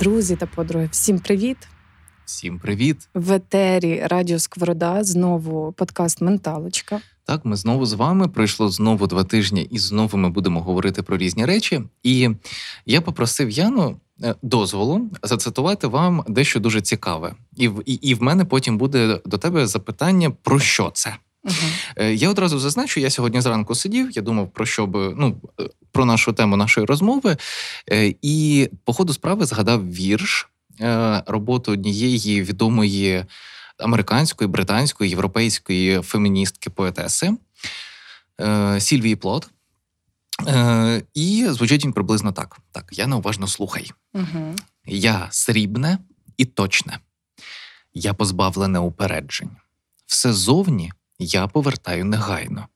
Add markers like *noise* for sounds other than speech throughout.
Друзі та подруги, всім привіт! Всім привіт! В етері Радіо Сковорода знову подкаст Менталочка. Так, ми знову з вами. Пройшло знову два тижні, і знову ми будемо говорити про різні речі. І я попросив Яну е, дозволу зацитувати вам дещо дуже цікаве. І в і, і в мене потім буде до тебе запитання про що це. Угу. Я одразу зазначу, я сьогодні зранку сидів, я думав про що би ну е, про нашу тему нашої розмови, і по ходу справи згадав вірш роботи однієї відомої американської, британської, європейської феміністки поетеси Сільвії Плот. І звучить він приблизно так: Так, я неуважно слухай. Угу. Я срібне і точне, я позбавлене упереджень. Все зовні я повертаю негайно,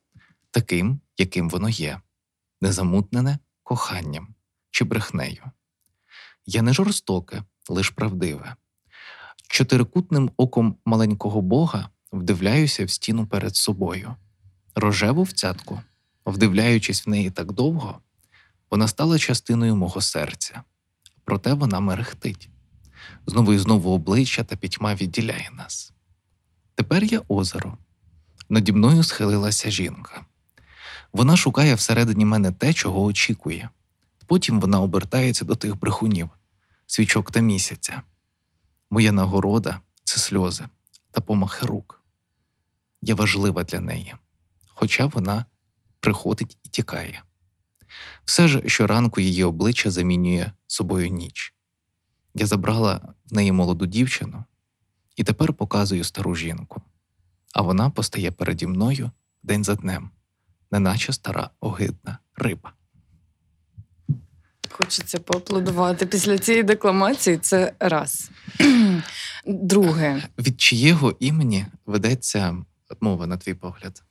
таким, яким воно є, незамутнене коханням чи брехнею. Я не жорстоке, лиш правдиве. Чотирикутним оком маленького бога вдивляюся в стіну перед собою. Рожеву в цятку, вдивляючись в неї так довго, вона стала частиною мого серця, проте вона мерехтить. Знову і знову обличчя та пітьма відділяє нас. Тепер я озеро. Наді мною схилилася жінка. Вона шукає всередині мене те, чого очікує. Потім вона обертається до тих брехунів, свічок та місяця. Моя нагорода це сльози та помахи рук. Я важлива для неї, хоча вона приходить і тікає. Все ж щоранку її обличчя замінює собою ніч. Я забрала в неї молоду дівчину і тепер показую стару жінку, а вона постає переді мною день за днем, неначе стара огидна риба. Хочеться поаплодувати після цієї декламації. Це раз. *clears throat* Друге. Від чиєго імені ведеться мова, на твій погляд?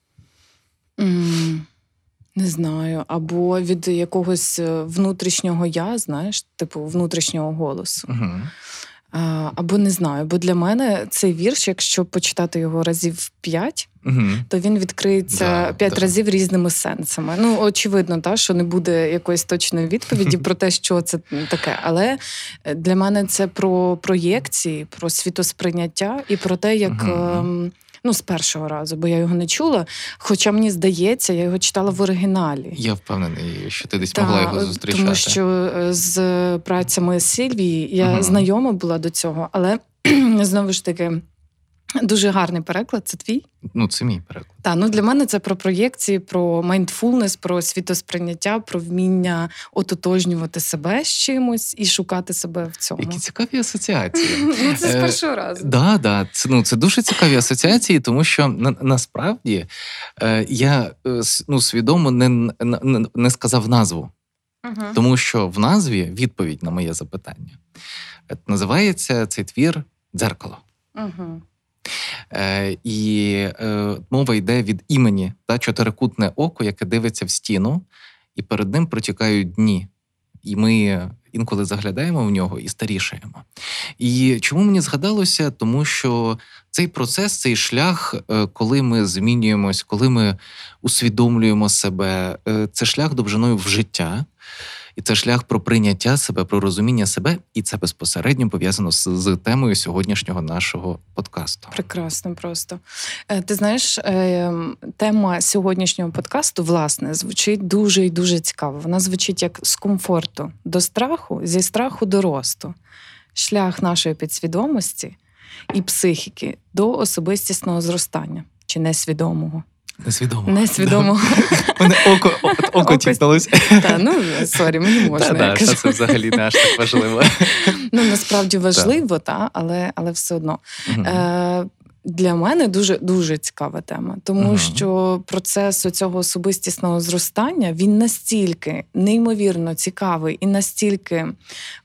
Mm, не знаю. Або від якогось е, внутрішнього я, знаєш, типу внутрішнього голосу. Угу. Або не знаю, бо для мене цей вірш, якщо почитати його разів п'ять, угу. то він відкриється да, п'ять да. разів різними сенсами. Ну, очевидно, та, що не буде якоїсь точної відповіді *laughs* про те, що це таке. Але для мене це про проєкції, про світосприйняття і про те, як. Угу. Ну, з першого разу, бо я його не чула. Хоча мені здається, я його читала в оригіналі. Я впевнений, що ти десь Та, могла його зустрічати. Тому що е, з працями Сильвії я угу. знайома була до цього, але *clears throat* знову ж таки. Дуже гарний переклад. Це твій? Ну, це мій переклад. Так, ну для мене це про проєкції, про майндфулнес, про світосприйняття, про вміння ототожнювати себе з чимось і шукати себе в цьому. Які цікаві асоціації. *laughs* Ну, Це з першого разу. Так. Це ну, це дуже цікаві асоціації, тому що насправді е, я е, ну, свідомо не, сказав назву, тому що в назві відповідь на моє запитання називається цей твір дзеркало. Угу. Е, І е, мова йде від імені та чотирикутне око, яке дивиться в стіну, і перед ним протікають дні. І ми інколи заглядаємо в нього і старішаємо. І чому мені згадалося? Тому що цей процес, цей шлях, е, коли ми змінюємось, коли ми усвідомлюємо себе, е, це шлях довжиною в життя. І це шлях про прийняття себе, про розуміння себе, і це безпосередньо пов'язано з, з темою сьогоднішнього нашого подкасту. Прекрасно, просто е, ти знаєш, е, тема сьогоднішнього подкасту власне звучить дуже і дуже цікаво. Вона звучить як з комфорту до страху, зі страху до росту, шлях нашої підсвідомості і психіки до особистісного зростання чи несвідомого. Несвідомо. Несвідомо. *laughs* Мене око око тіпнулося. Так, ну sorry, мені можна. Та, та, Це взагалі не аж так важливо. Ну насправді важливо, та, але але все одно. Е, Для мене дуже дуже цікава тема, тому uh що процес цього особистісного зростання він настільки неймовірно цікавий і настільки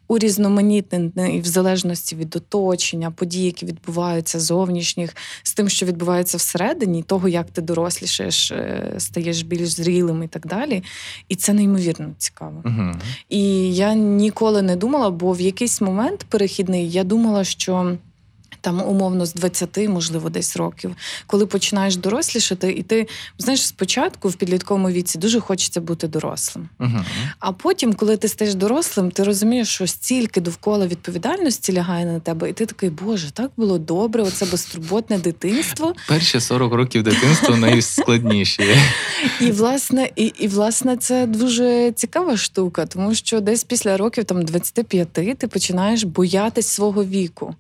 урізноманітнений в залежності від оточення, подій, які відбуваються зовнішніх, з тим, що відбувається всередині, того, як ти дорослішаєш, е, стаєш більш зрілим і так далі. І це неймовірно цікаво. Угу. І я ніколи не думала, бо в якийсь момент перехідний я думала, що. Там умовно з 20, можливо, десь років, коли починаєш дорослішати, і ти знаєш, спочатку в підлітковому віці дуже хочеться бути дорослим. Угу. А потім, коли ти стаєш дорослим, ти розумієш, що стільки довкола відповідальності лягає на тебе, і ти такий, Боже, так було добре, оце безтурботне дитинство. Перші 40 років дитинства найскладніші. І власне, і, і власне це дуже цікава штука, тому що десь після років там 25 ти починаєш боятись свого віку.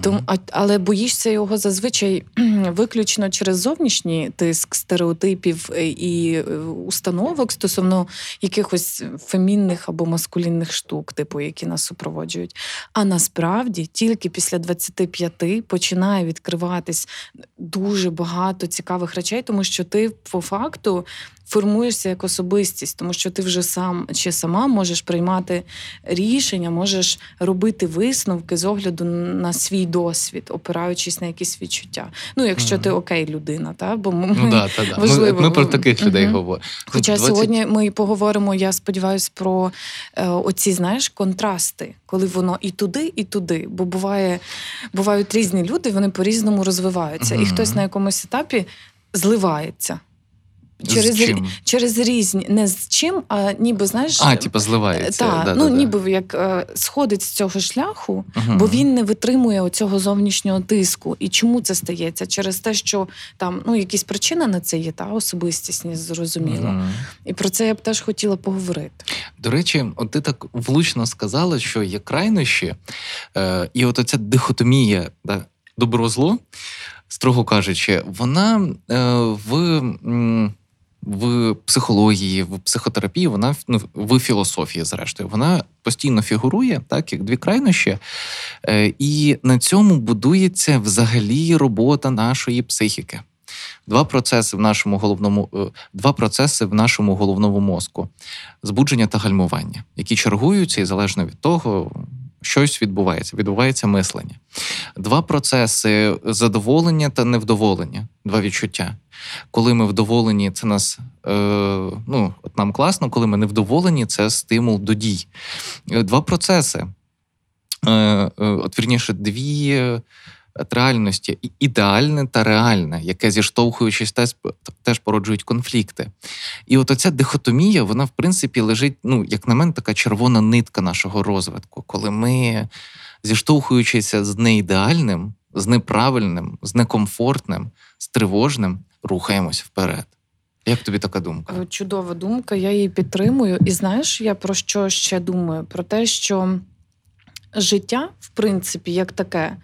Тому, а, але боїшся його зазвичай *clears throat* виключно через зовнішній тиск стереотипів е, і е, установок стосовно якихось фемінних або маскулінних штук, типу, які нас супроводжують. А насправді тільки після 25 починає відкриватись дуже багато цікавих речей, тому що ти по факту. Формуєшся як особистість, тому що ти вже сам чи сама можеш приймати рішення, можеш робити висновки з огляду на свій досвід, опираючись на якісь відчуття. Ну, якщо ти окей, людина, та бо ми, Ну, да, та, да. Важливо. ми про таких людей Мгм. говоримо. Хоча 20 сьогодні ми поговоримо, я сподіваюся, про е, оці знаєш контрасти, коли воно і туди, і туди. Бо буває, бувають різні люди, вони по-різному розвиваються, і хтось на якомусь етапі зливається. З чим? через різні не з чим, а ніби знаєш, А, типу, зливається. та, да, ну да, да. як е, сходить з цього шляху, Мгм. бо він не витримує оцього зовнішнього тиску. І чому це стається? Через те, що там ну якісь причини на це є, та особистісність зрозуміло. Мгм. І про це я б теж хотіла поговорити. До речі, от ти так влучно сказала, що є крайнощі, е, і от оця дихотомія да, добро-зло, строго кажучи, вона е, в. м, В психології, в психотерапії, вона ну, в філософії, зрештою, вона постійно фігурує, так як дві крайнощі, Е, і на цьому будується взагалі робота нашої психіки. Два процеси в нашому головному, е, два процеси в нашому головному мозку: збудження та гальмування, які чергуються і залежно від того, щось відбувається. Відбувається мислення. Два процеси задоволення та невдоволення, два відчуття. Коли ми вдоволені, це нас е, ну, от нам класно, коли ми невдоволені, це стимул до дій. Е, Два процеси. Е, е, от вірніше, дві реальності: ідеальне та реальне, яке зіштовхуючись, теж, теж породжують конфлікти. І от оця дихотомія, вона, в принципі, лежить, ну, як на мене, така червона нитка нашого розвитку, коли ми, зіштовхуючися з неідеальним, з неправильним, з некомфортним, з тривожним, рухаємось вперед. Як тобі така думка? Е, Чудова думка, я її підтримую. І знаєш, я про що ще думаю? Про те, що життя, в принципі, як таке,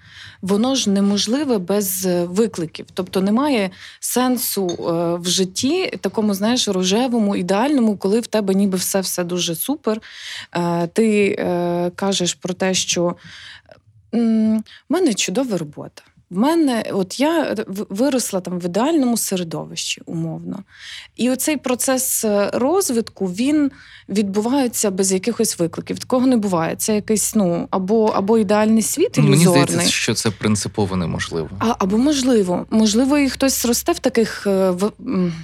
воно ж неможливе без е, викликів. Тобто немає сенсу е, в житті, такому, знаєш, рожевому, ідеальному, коли в тебе ніби все все дуже супер. Е, Ти кажеш про те, що в мене чудова робота. В мене, от я виросла там в ідеальному середовищі, умовно. І оцей процес е, розвитку він відбувається без якихось викликів. Такого не буває. Це якийсь ну або, або ідеальний світ Мені здається, що це принципово неможливо. А, або можливо, можливо, і хтось росте в таких е, в,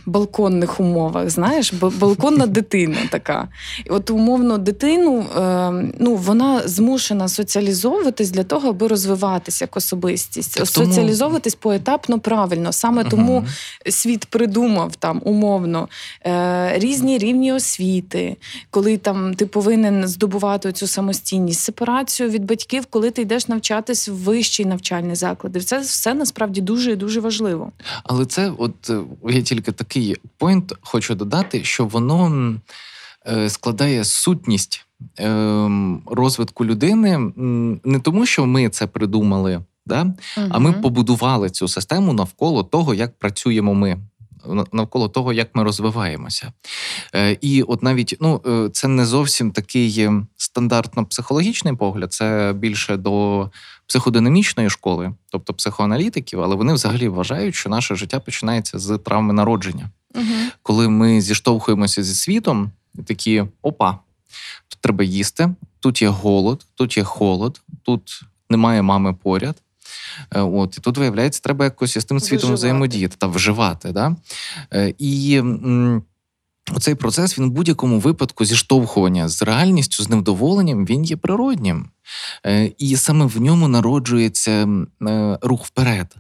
балконних умовах, знаєш, балконна *laughs* дитина така. І от умовно дитину е, ну, вона змушена соціалізовуватись для того, аби розвиватися як особистість, тому- соціалізовуватись поетапно правильно. Саме тому світ придумав там умовно е, різні рівні освіти, коли там ти повинен здобувати цю самостійність, сепарацію від батьків, коли ти йдеш навчатись в вищий навчальний заклад. Це все насправді дуже і дуже важливо. Але це, от е, я тільки такий поінт хочу додати, що воно е, складає сутність ем, розвитку людини не тому, що ми це придумали, да? а ми побудували цю систему навколо того, як працюємо ми. Навколо того, як ми розвиваємося. Е, І от навіть ну, е, це не зовсім такий е, стандартно-психологічний погляд, це більше до психодинамічної школи, тобто психоаналітиків, але вони взагалі вважають, що наше життя починається з травми народження. Мгм. Коли ми зіштовхуємося зі світом, такі опа, тут треба їсти, тут є голод, тут є холод, тут немає мами поряд. Е, От, і тут, виявляється, треба якось із тим світом Виживати. взаємодіяти та вживати. Да? Е, І цей процес він в будь-якому випадку зіштовхування з реальністю, з невдоволенням, він є природнім. Е, І саме в ньому народжується рух вперед.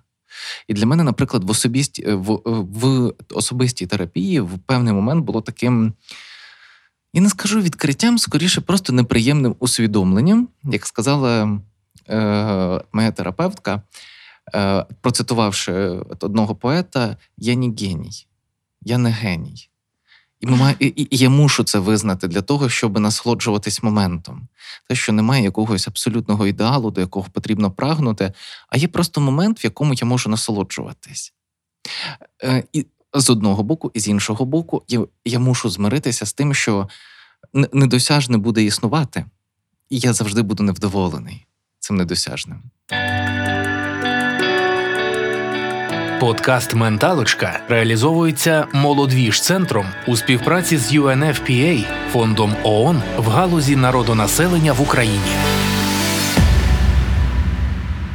І для мене, наприклад, в особисті, в, в особистій терапії в певний момент було таким. Я не скажу відкриттям, скоріше, просто неприємним усвідомленням, як сказала моя терапевтка, е, процитувавши одного поета, я не геній, я не геній. І, ми і, і я мушу це визнати для того, щоб насолоджуватись моментом. Те, що немає якогось абсолютного ідеалу, до якого потрібно прагнути, а є просто момент, в якому я можу насолоджуватись. Е, і з одного боку, і з іншого боку, я, я мушу змиритися з тим, що недосяжне буде існувати, і я завжди буду невдоволений цим недосяжним. Подкаст Менталочка реалізовується молодвіж центром у співпраці з UNFPA, фондом ООН в галузі народонаселення в Україні.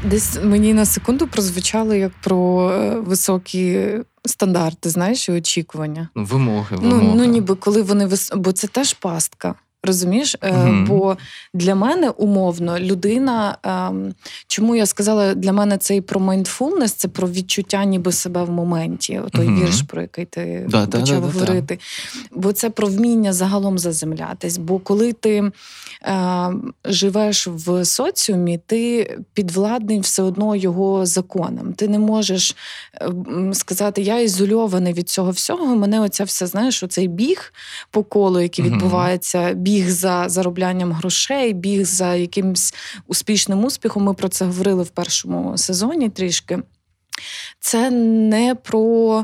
Десь мені на секунду прозвучало як про е, високі стандарти, знаєш, і очікування. Ну, вимоги, вимоги. Ну, ну ніби коли вони вис... бо це теж пастка. Розумієш? Мгм. Бо для мене умовно людина, ем, чому я сказала, для мене це і про майндфулнес, це про відчуття ніби себе в моменті. Той Мгм. вірш, про який ти Да, почав да, да, говорити. Бо це про вміння загалом заземлятись. Бо коли ти е, живеш в соціумі, ти підвладний все одно його законам. Ти не можеш е, сказати, я ізольований від цього всього. Мене оця вся, знаєш, оцей біг по колу, який Мгм. відбувається, біг за зароблянням грошей, біг за якимсь успішним успіхом. Ми про це говорили в першому сезоні трішки. Це не про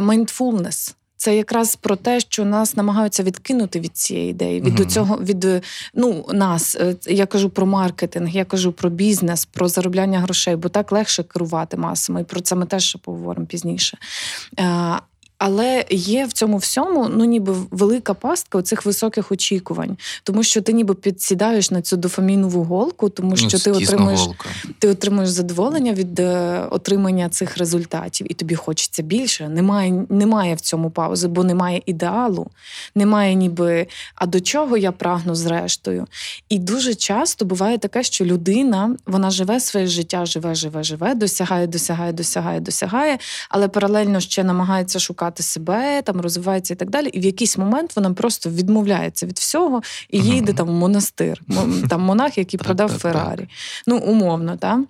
майндфулнес. Це якраз про те, що нас намагаються відкинути від цієї ідеї, від Мгм. цього від е, ну нас. Е, Я кажу про маркетинг, я кажу про бізнес, про заробляння грошей, бо так легше керувати масами. І про це ми теж ще поговоримо пізніше. Але є в цьому всьому ну ніби велика пастка цих високих очікувань, тому що ти ніби підсідаєш на цю дофамінову голку, тому що Ну, ти отримуєш голка. ти отримуєш задоволення від е, отримання цих результатів, і тобі хочеться більше. Немає, немає в цьому паузи, бо немає ідеалу, немає ніби а до чого я прагну зрештою. І дуже часто буває таке, що людина вона живе своє життя, живе, живе, живе, досягає, досягає, досягає, досягає, але паралельно ще намагається шукати себе, там розвивається і так далі. І в якийсь момент вона просто відмовляється від всього і Мгм. їде там в монастир. *laughs* Там монах, який продав Феррарі. Ну, умовно, так?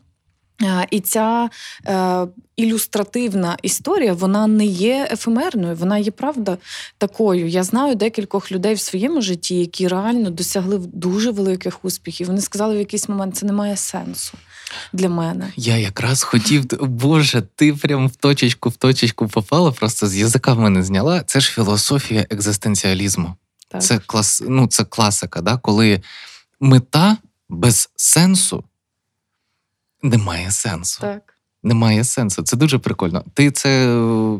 І ця е, ілюстративна історія вона не є ефемерною, вона є правда такою. Я знаю декількох людей в своєму житті, які реально досягли дуже великих успіхів. Вони сказали в якийсь момент, це не має сенсу для мене. Я якраз хотів, Боже, ти прям в точечку, в точечку попала, просто з язика в мене зняла. Це ж філософія екзистенціалізму. Так. Це клас, ну, це класика, да? коли мета без сенсу немає сенсу. так. Немає сенсу. Це дуже прикольно. Ти це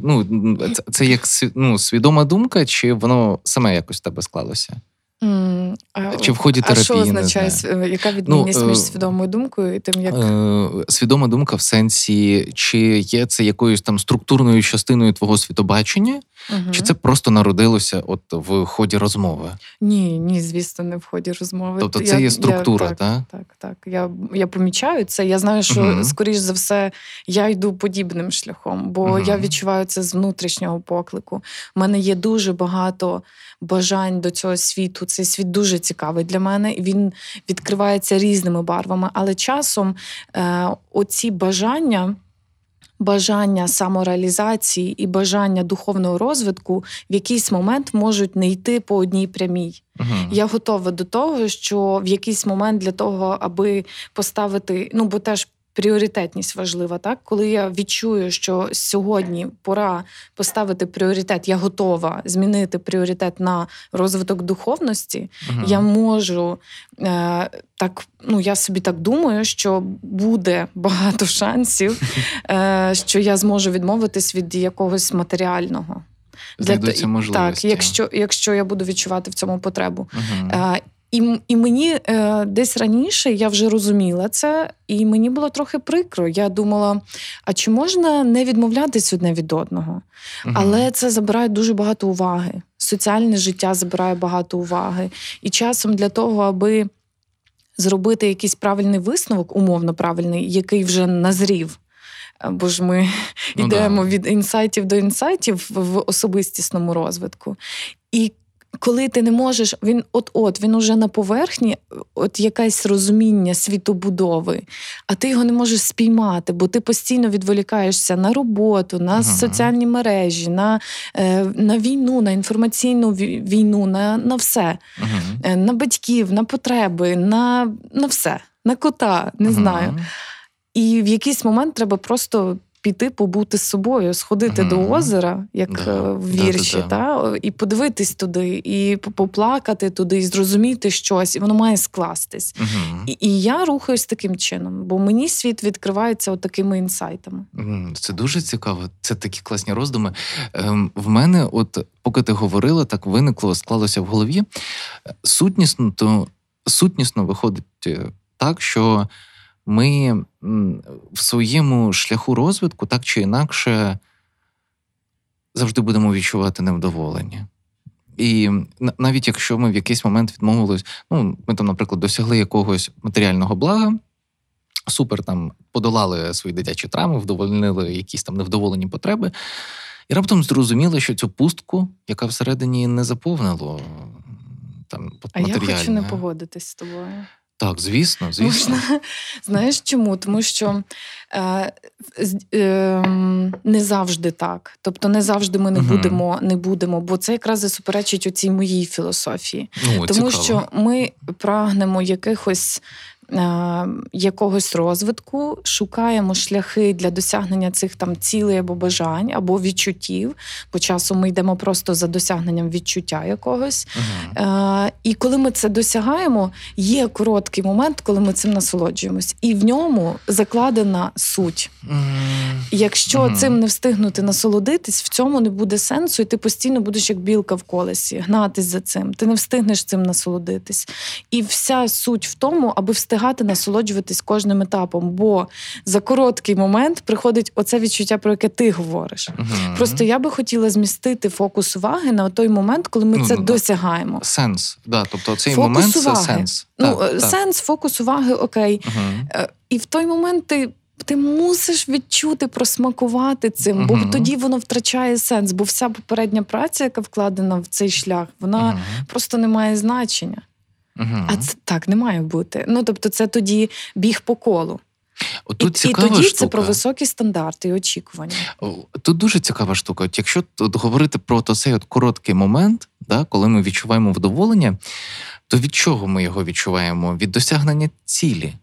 ну, це, це як ну, свідома думка, чи воно саме якось в тебе склалося? А, Чи в ході а що означає, яка відмінність Ну, між е, свідомою думкою і тим, як Е, свідома думка в сенсі, чи є це якоюсь там структурною частиною твого світобачення, Мгм. чи це просто народилося от в ході розмови? Ні, ні, звісно, не в ході розмови. Тобто це є структура, я, так, та? так, так. Я, я помічаю це. Я знаю, що, Мгм. скоріш за все, я йду подібним шляхом, бо Мгм. я відчуваю це з внутрішнього поклику. У мене є дуже багато бажань до цього світу. Цей світ дуже цікавий для мене, і він відкривається різними барвами. Але часом е, оці бажання. Бажання самореалізації і бажання духовного розвитку в якийсь момент можуть не йти по одній прямій. Угу. Я готова до того, що в якийсь момент для того, аби поставити, ну бо теж пріоритетність важлива, так коли я відчую, що сьогодні пора поставити пріоритет, я готова змінити пріоритет на розвиток духовності. Я можу е, так, ну я собі так думаю, що буде багато *laughs* шансів, е, що я зможу відмовитись від якогось матеріального. Знайдуться можливості. Так, якщо, якщо я буду відчувати в цьому потребу. Угу. І і мені е, десь раніше я вже розуміла це, і мені було трохи прикро. Я думала, а чи можна не відмовлятись одне від одного? Угу. Але це забирає дуже багато уваги. Соціальне життя забирає багато уваги. І часом для того, аби зробити якийсь правильний висновок, умовно правильний, який вже назрів. Бо ж ми ну, йдемо да. від інсайтів до інсайтів в особистісному розвитку. І коли ти не можеш, він от-от, він уже на поверхні, от якесь розуміння світобудови, а ти його не можеш спіймати, бо ти постійно відволікаєшся на роботу, на uh-huh. соціальні мережі, на е, на війну, на інформаційну війну, на на все, uh-huh. на батьків, на потреби, на на все, на кота, не uh-huh. знаю. І в якийсь момент треба просто піти побути з собою, сходити mm до озера, як да. Е, в вірші, да, да, та і подивитись туди, і поплакати туди, і зрозуміти щось, і воно має скластись. mm І, і я рухаюсь таким чином, бо мені світ відкривається от такими інсайтами. Це дуже цікаво. Це такі класні роздуми. Ем, в мене, от поки ти говорила, так виникло, склалося в голові. Сутнісно, то сутнісно виходить е, так, що ми в своєму шляху розвитку так чи інакше завжди будемо відчувати невдоволення. І навіть якщо ми в якийсь момент відмовились, ну, ми там, наприклад, досягли якогось матеріального блага, супер там подолали свої дитячі травми, вдовольнили якісь там невдоволені потреби, і раптом зрозуміли, що цю пустку, яка всередині не заповнило там матеріальне. А я хочу не погодитись з тобою. Так, звісно, звісно. Можна, *laughs* Знаєш чому? Тому що е, е, не завжди так. Тобто, не завжди ми не угу. будемо, не будемо, бо це якраз засуперечить оцій моїй філософії. Ну, Тому цікаво. що ми прагнемо якихось якогось розвитку, шукаємо шляхи для досягнення цих там цілей або бажань, або відчуттів. По часу ми йдемо просто за досягненням відчуття якогось. Uh-huh. І коли ми це досягаємо, є короткий момент, коли ми цим насолоджуємось, і в ньому закладена суть. Uh-huh. Якщо uh-huh. цим не встигнути насолодитись, в цьому не буде сенсу, і ти постійно будеш як білка в колесі, гнатись за цим. Ти не встигнеш цим насолодитись. І вся суть в тому, аби встигнути встигати насолоджуватись кожним етапом, бо за короткий момент приходить оце відчуття, про яке ти говориш. uh Просто я би хотіла змістити фокус уваги на той момент, коли ми ну, це ну, досягаємо. Сенс, да, тобто цей фокус момент уваги. це сенс. Ну так, сенс, так. фокус уваги, окей. uh І в той момент ти. Ти мусиш відчути, просмакувати цим, uh-huh. бо тоді воно втрачає сенс, бо вся попередня праця, яка вкладена в цей шлях, вона uh-huh. просто не має значення. Угу. А це так не має бути. Ну тобто, це тоді біг по колу. Тут і, і тоді штука. це про високі стандарти і очікування. Тут дуже цікава штука. От Якщо тут говорити про цей от короткий момент, да, коли ми відчуваємо вдоволення, то від чого ми його відчуваємо? Від досягнення цілі.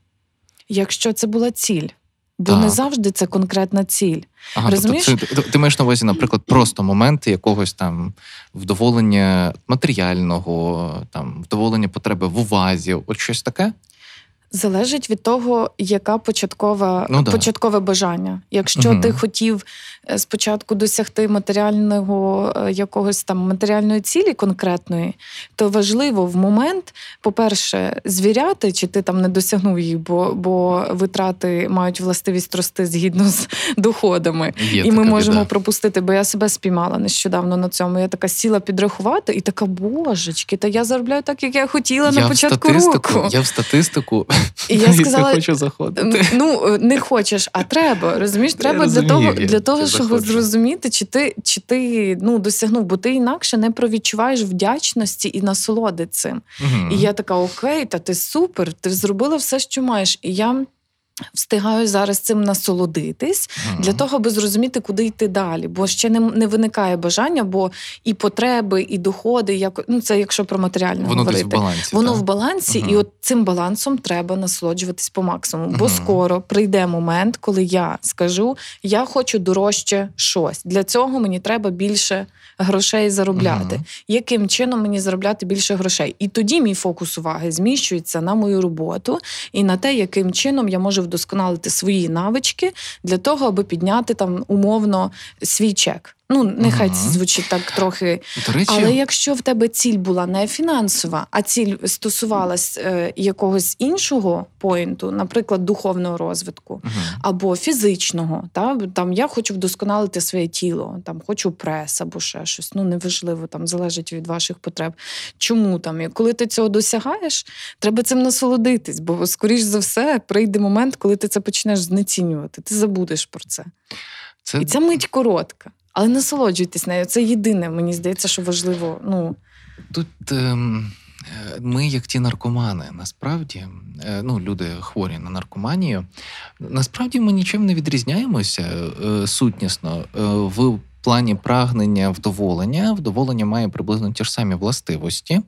Якщо це була ціль. Бо так. не завжди це конкретна ціль. Ага, Розумієш? Тобто це, ти маєш на увазі, наприклад, просто моменти якогось там вдоволення матеріального, там вдоволення потреби в увазі, от щось таке? Залежить від того, яка початкова ну, да. початкове бажання. Якщо угу. ти хотів е, спочатку досягти матеріального е, якогось там матеріальної цілі конкретної, то важливо в момент, по-перше, звіряти, чи ти там не досягнув їх, бо бо витрати мають властивість рости згідно з *laughs* доходами, Є і ми можемо біда. пропустити, бо я себе спіймала нещодавно на цьому. Я така сіла підрахувати, і така божечки, та я заробляю так, як я хотіла я на початку року. Я в статистику. І я сказала, не хочу заходити. Ну не хочеш, а треба. Розумієш, треба для того, для того, щоб зрозуміти, чи ти чи ти ну досягнув, бо ти інакше не провідчуваєш вдячності і насолоди цим. Угу. І я така: окей, та ти супер, ти зробила все, що маєш. І я Встигаю зараз цим насолодитись ага. для того, аби зрозуміти, куди йти далі. Бо ще не не виникає бажання, бо і потреби, і доходи, як ну це якщо про матеріальне воно говорити, в балансі, воно так? в балансі, ага. і от цим балансом треба насолоджуватись по максимуму. Ага. Бо скоро прийде момент, коли я скажу, я хочу дорожче щось. Для цього мені треба більше грошей заробляти. Яким чином мені заробляти більше грошей? І тоді мій фокус уваги зміщується на мою роботу і на те, яким чином я можу вдосконалити свої навички для того, аби підняти там умовно свій чек. Ну, нехай Ага. звучить так трохи. До речі, Але якщо в тебе ціль була не фінансова, а ціль стосувалась е, якогось іншого поінту, наприклад, духовного розвитку. Мгм. Або фізичного, та там я хочу вдосконалити своє тіло, там хочу прес або ще щось. Ну неважливо, там залежить від ваших потреб. Чому там? І коли ти цього досягаєш, треба цим насолодитись, бо скоріш за все прийде момент, коли ти це почнеш знецінювати. Ти забудеш про це. це І ця мить коротка. Але насолоджуйтесь нею. Це єдине, мені здається, що важливо. Ну Тут ем, е, ми, як ті наркомани, насправді, е, ну, люди хворі на наркоманію, насправді ми нічим не відрізняємося е, сутнісно. В плані прагнення вдоволення, вдоволення має приблизно ті ж самі властивості.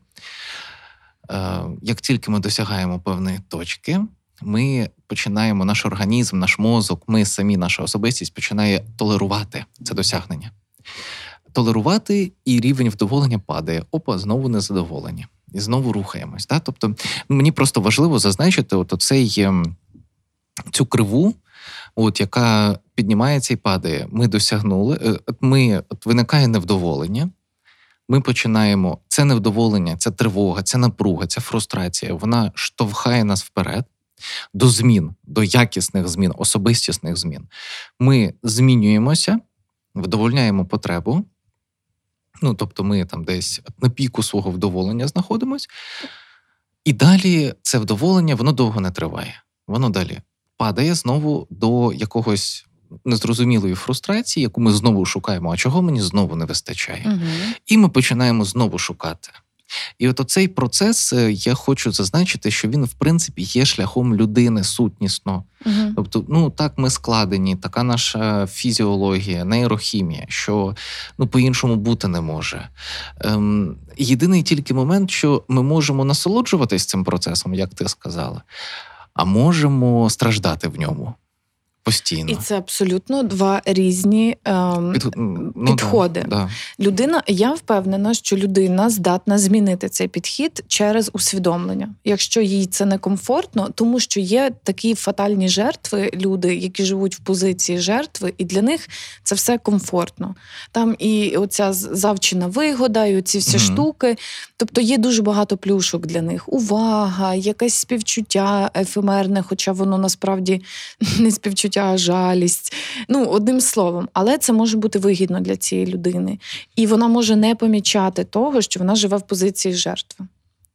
Як тільки ми досягаємо певної точки, ми починаємо наш організм, наш мозок, ми самі, наша особистість починає толерувати це досягнення толерувати, і рівень вдоволення падає. Опа, знову незадоволені. І знову рухаємось. Да? Тобто, мені просто важливо зазначити от оцей, ем, цю криву, от, яка піднімається і падає. Ми досягнули, е, ми, от виникає невдоволення. Ми починаємо це невдоволення, ця тривога, ця напруга, ця фрустрація. Вона штовхає нас вперед до змін, до якісних змін, особистісних змін. Ми змінюємося, вдовольняємо потребу. Ну, тобто, ми там десь на піку свого вдоволення знаходимось, і далі це вдоволення, воно довго не триває. Воно далі падає знову до якогось незрозумілої фрустрації, яку ми знову шукаємо. А чого мені знову не вистачає? угу. І ми починаємо знову шукати. І от оцей процес е, я хочу зазначити, що він, в принципі, є шляхом людини сутнісно. Угу. Тобто, ну так ми складені, така наша фізіологія, нейрохімія, що ну по-іншому бути не може. Ем, єдиний тільки момент, що ми можемо насолоджуватись цим процесом, як ти сказала, а можемо страждати в ньому постійно. І це абсолютно два різні ем, Під- ну, підходи. Да, людина. Я впевнена, що людина здатна змінити цей підхід через усвідомлення, якщо їй це не комфортно, тому що є такі фатальні жертви, люди, які живуть в позиції жертви, і для них це все комфортно. Там і оця завчена вигода, і оці всі Мгм. штуки. Тобто є дуже багато плюшок для них. Увага, якесь співчуття ефемерне, хоча воно насправді *laughs* не співчуття, а жалість. Ну, одним словом, але це може бути вигідно для цієї людини. І вона може не помічати того, що вона живе в позиції жертви.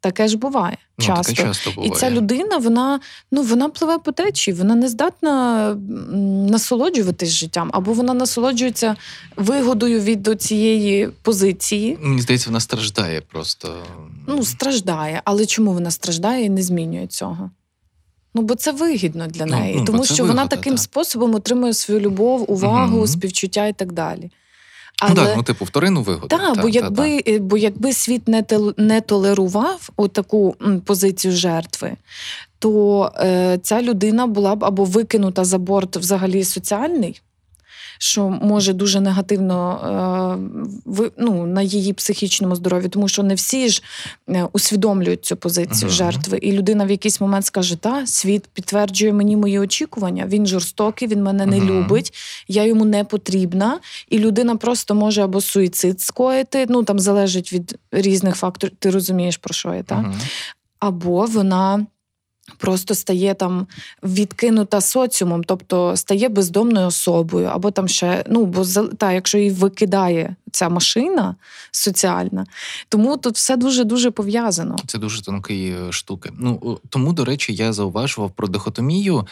Таке ж буває ну, часто. таке часто буває. І ця людина, вона ну вона пливе по течії, вона не здатна насолоджуватись життям, або вона насолоджується вигодою від цієї позиції. Мені здається, вона страждає просто. Ну, страждає. Але чому вона страждає і не змінює цього? Ну, бо це вигідно для Ну, неї, ну, тому що що вона таким та. способом отримує свою любов, увагу, угу. співчуття і так далі. Ну, так, ну, типу, вторинну вигоду. Так, бо та, якби, е, бо якби світ не тел- не толерував таку позицію жертви, то е, ця людина була б або викинута за борт взагалі соціальний, що може дуже негативно е, ну, на її психічному здоров'ю, тому що не всі ж е, усвідомлюють цю позицію Мгм. жертви. І людина в якийсь момент скаже: Та, світ підтверджує мені мої очікування. Він жорстокий, він мене не Мгм. любить, я йому не потрібна. І людина просто може або суїцид скоїти. Ну там залежить від різних факторів. Ти розумієш, про що я, так? Мгм. або вона просто стає там відкинута соціумом, тобто стає бездомною особою, або там ще ну бо та, якщо її викидає ця машина соціальна, тому тут все дуже дуже пов'язано. Це дуже тонкі е, штуки. Ну тому, до речі, я зауважував про дихотомію.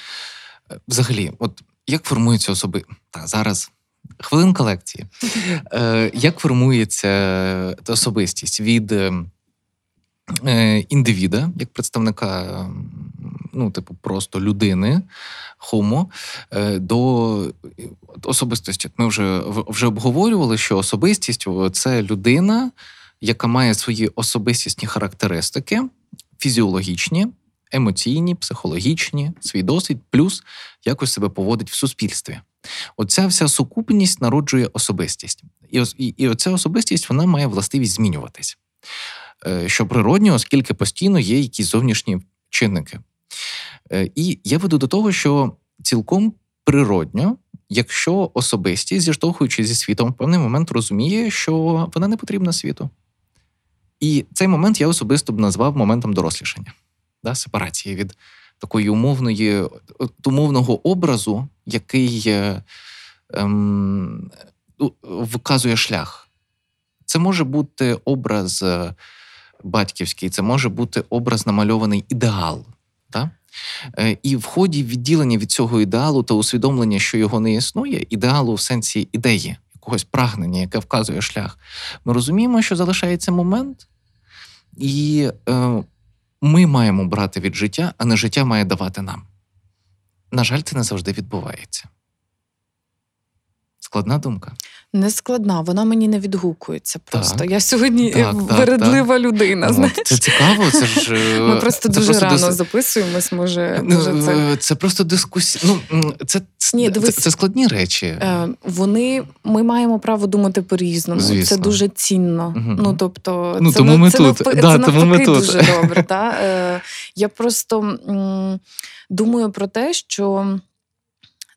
Е, Взагалі, от як формується особи. Та зараз хвилинка лекції. Е, як формується е, особистість від е, е, індивіда, як представника, ну, типу, просто людини, хомо, е, до е, особистості. Ми вже, вже обговорювали, що особистість це людина, яка має свої особистісні характеристики, фізіологічні, емоційні, психологічні, свій досвід, плюс якось себе поводить в суспільстві. Оця вся сукупність народжує особистість. І, і, і оця особистість вона має властивість змінюватись. Е, Що природньо, оскільки постійно є якісь зовнішні чинники. Е, І я веду до того, що цілком природньо якщо особистість, зіштовхуючи зі світом, в певний момент розуміє, що вона не потрібна світу. І цей момент я особисто б назвав моментом дорослішання, да, сепарації від такої умовної, умовного образу, який е, ем, вказує шлях. Це може бути образ батьківський, це може бути образ намальований ідеал. Так? Е, і в ході відділення від цього ідеалу та усвідомлення, що його не існує, ідеалу в сенсі ідеї, якогось прагнення, яке вказує шлях, ми розуміємо, що залишається момент, і е, ми маємо брати від життя, а не життя має давати нам. На жаль, це не завжди відбувається. Складна думка. Не складна, вона мені не відгукується. Просто так. я сьогодні так, вередлива так, людина. Так. знаєш. Це цікаво. Це ж *laughs* ми просто це дуже просто рано дис... записуємось. Може, ну, може це це просто дискусія. Ну це, Ні, це, це складні речі. Е, Вони ми маємо право думати по-різному. Звісно. Це дуже цінно. Угу. Ну тобто, ну, це тому ми це тут. да, це тому ми тут. дуже добре. Та? Е, Я просто думаю про те, що.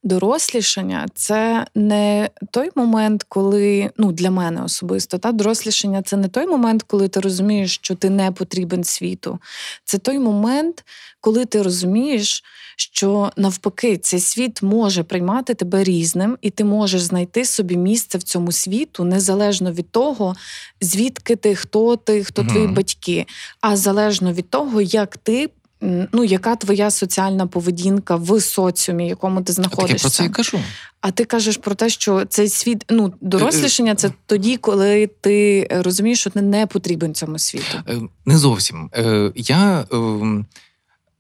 Дорослішання це не той момент, коли ну для мене особисто та дорослішання це не той момент, коли ти розумієш, що ти не потрібен світу. Це той момент, коли ти розумієш, що навпаки цей світ може приймати тебе різним, і ти можеш знайти собі місце в цьому світу незалежно від того, звідки ти, хто ти, хто твої батьки, а залежно від того, як ти ну, яка твоя соціальна поведінка в соціумі, якому ти знаходишся. Так я про це і кажу. А ти кажеш про те, що цей світ ну дорослішання це тоді, коли ти розумієш, що ти не потрібен цьому світу. Е, не зовсім. Е, я ем,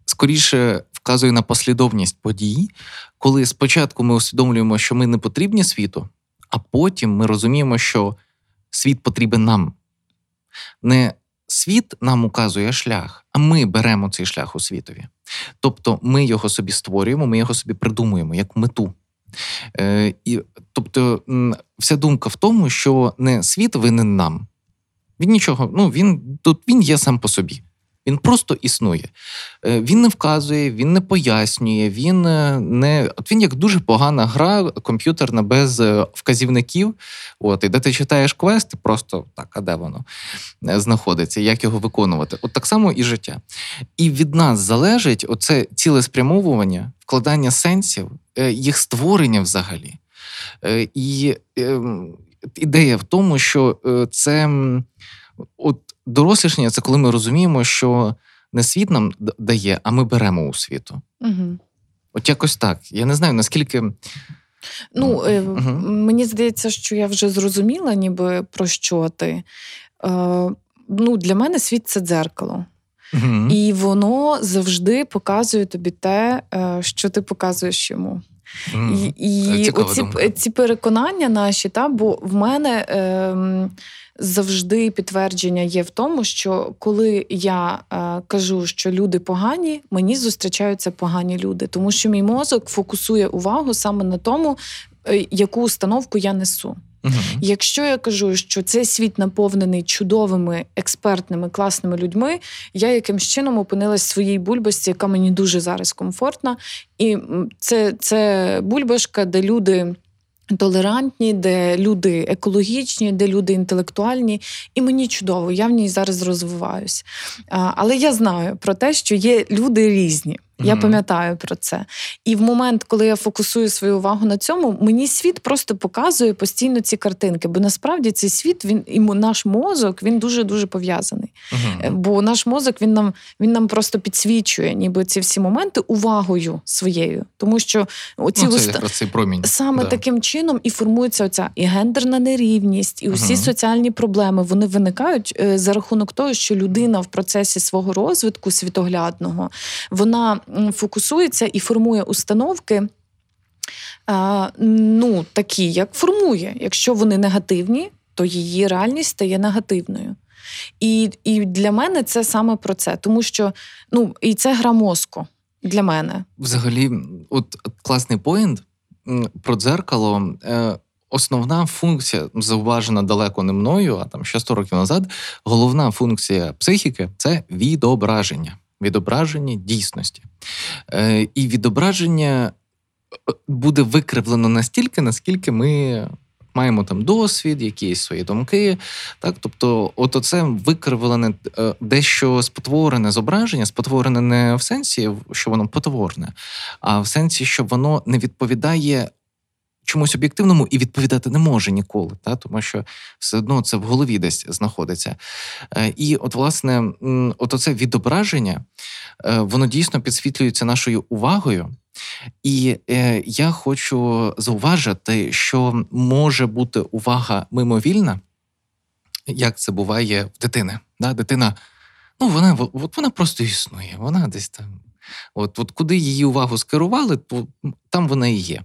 скоріше вказую на послідовність подій, коли спочатку ми усвідомлюємо, що ми не потрібні світу, а потім ми розуміємо, що світ потрібен нам. Не світ нам указує шлях, а ми беремо цей шлях у світові. Тобто ми його собі створюємо, ми його собі придумуємо як мету. Е, і, Тобто, вся думка в тому, що не світ винен нам. Він нічого, ну він тут він є сам по собі. Він просто існує. Е, він не вказує, він не пояснює, він е, не от він як дуже погана гра комп'ютерна без е, вказівників. От, І де ти читаєш квести, просто так, а де воно знаходиться, як його виконувати. От так само і життя. І від нас залежить оце цілеспрямовування, вкладання сенсів, їх створення взагалі. І ем, ідея в тому, що це от дорослішання це коли ми розуміємо, що не світ нам дає, а ми беремо у світу. Угу. От якось так. Я не знаю, наскільки. Ну, угу. мені здається, що я вже зрозуміла, ніби про що ти. Е, ну, Для мене світ це дзеркало. Угу. І воно завжди показує тобі те, е, що ти показуєш йому. Mm. І, і оці ці переконання наші, та, бо в мене. Е, завжди підтвердження є в тому, що коли я е, кажу, що люди погані, мені зустрічаються погані люди, тому що мій мозок фокусує увагу саме на тому, е, яку установку я несу. Угу. Якщо я кажу, що цей світ наповнений чудовими, експертними, класними людьми, я якимсь чином опинилась в своїй бульбашці, яка мені дуже зараз комфортна, і це, це бульбашка, де люди толерантні, де люди екологічні, де люди інтелектуальні, і мені чудово, я в ній зараз розвиваюсь. Але я знаю про те, що є люди різні. Я пам'ятаю про це. І в момент, коли я фокусую свою увагу на цьому, мені світ просто показує постійно ці картинки. Бо насправді цей світ, він і наш мозок, він дуже дуже пов'язаний. uh Бо наш мозок він нам він нам просто підсвічує, ніби ці всі моменти увагою своєю. Тому що оці ну, це уста... цей промінь. саме да. таким чином і формується оця і гендерна нерівність, і усі uh соціальні проблеми вони виникають е, за рахунок того, що людина в процесі свого розвитку світоглядного вона фокусується і формує установки. Ну, такі, як формує. Якщо вони негативні, то її реальність стає негативною. І і для мене це саме про це, тому що ну, і це гра мозку для мене. Взагалі, от класний поінт про дзеркало. Е, Основна функція, зауважена далеко не мною, а там ще 100 років назад, головна функція психіки це відображення відображення дійсності. Е, І відображення буде викривлено настільки, наскільки ми маємо там досвід, якісь свої думки. Так, тобто, от оце викривлене е, дещо спотворене зображення, спотворене не в сенсі, що воно потворне, а в сенсі, що воно не відповідає. Чомусь об'єктивному і відповідати не може ніколи, та тому що все одно це в голові десь знаходиться. Е, і, от, власне, от оце відображення, е, воно дійсно підсвітлюється нашою увагою, і е, я хочу зауважити, що може бути увага мимовільна, як це буває в дитини. Да? Дитина, ну вона от вона просто існує, вона десь там. От от куди її увагу скерували, то там вона і є.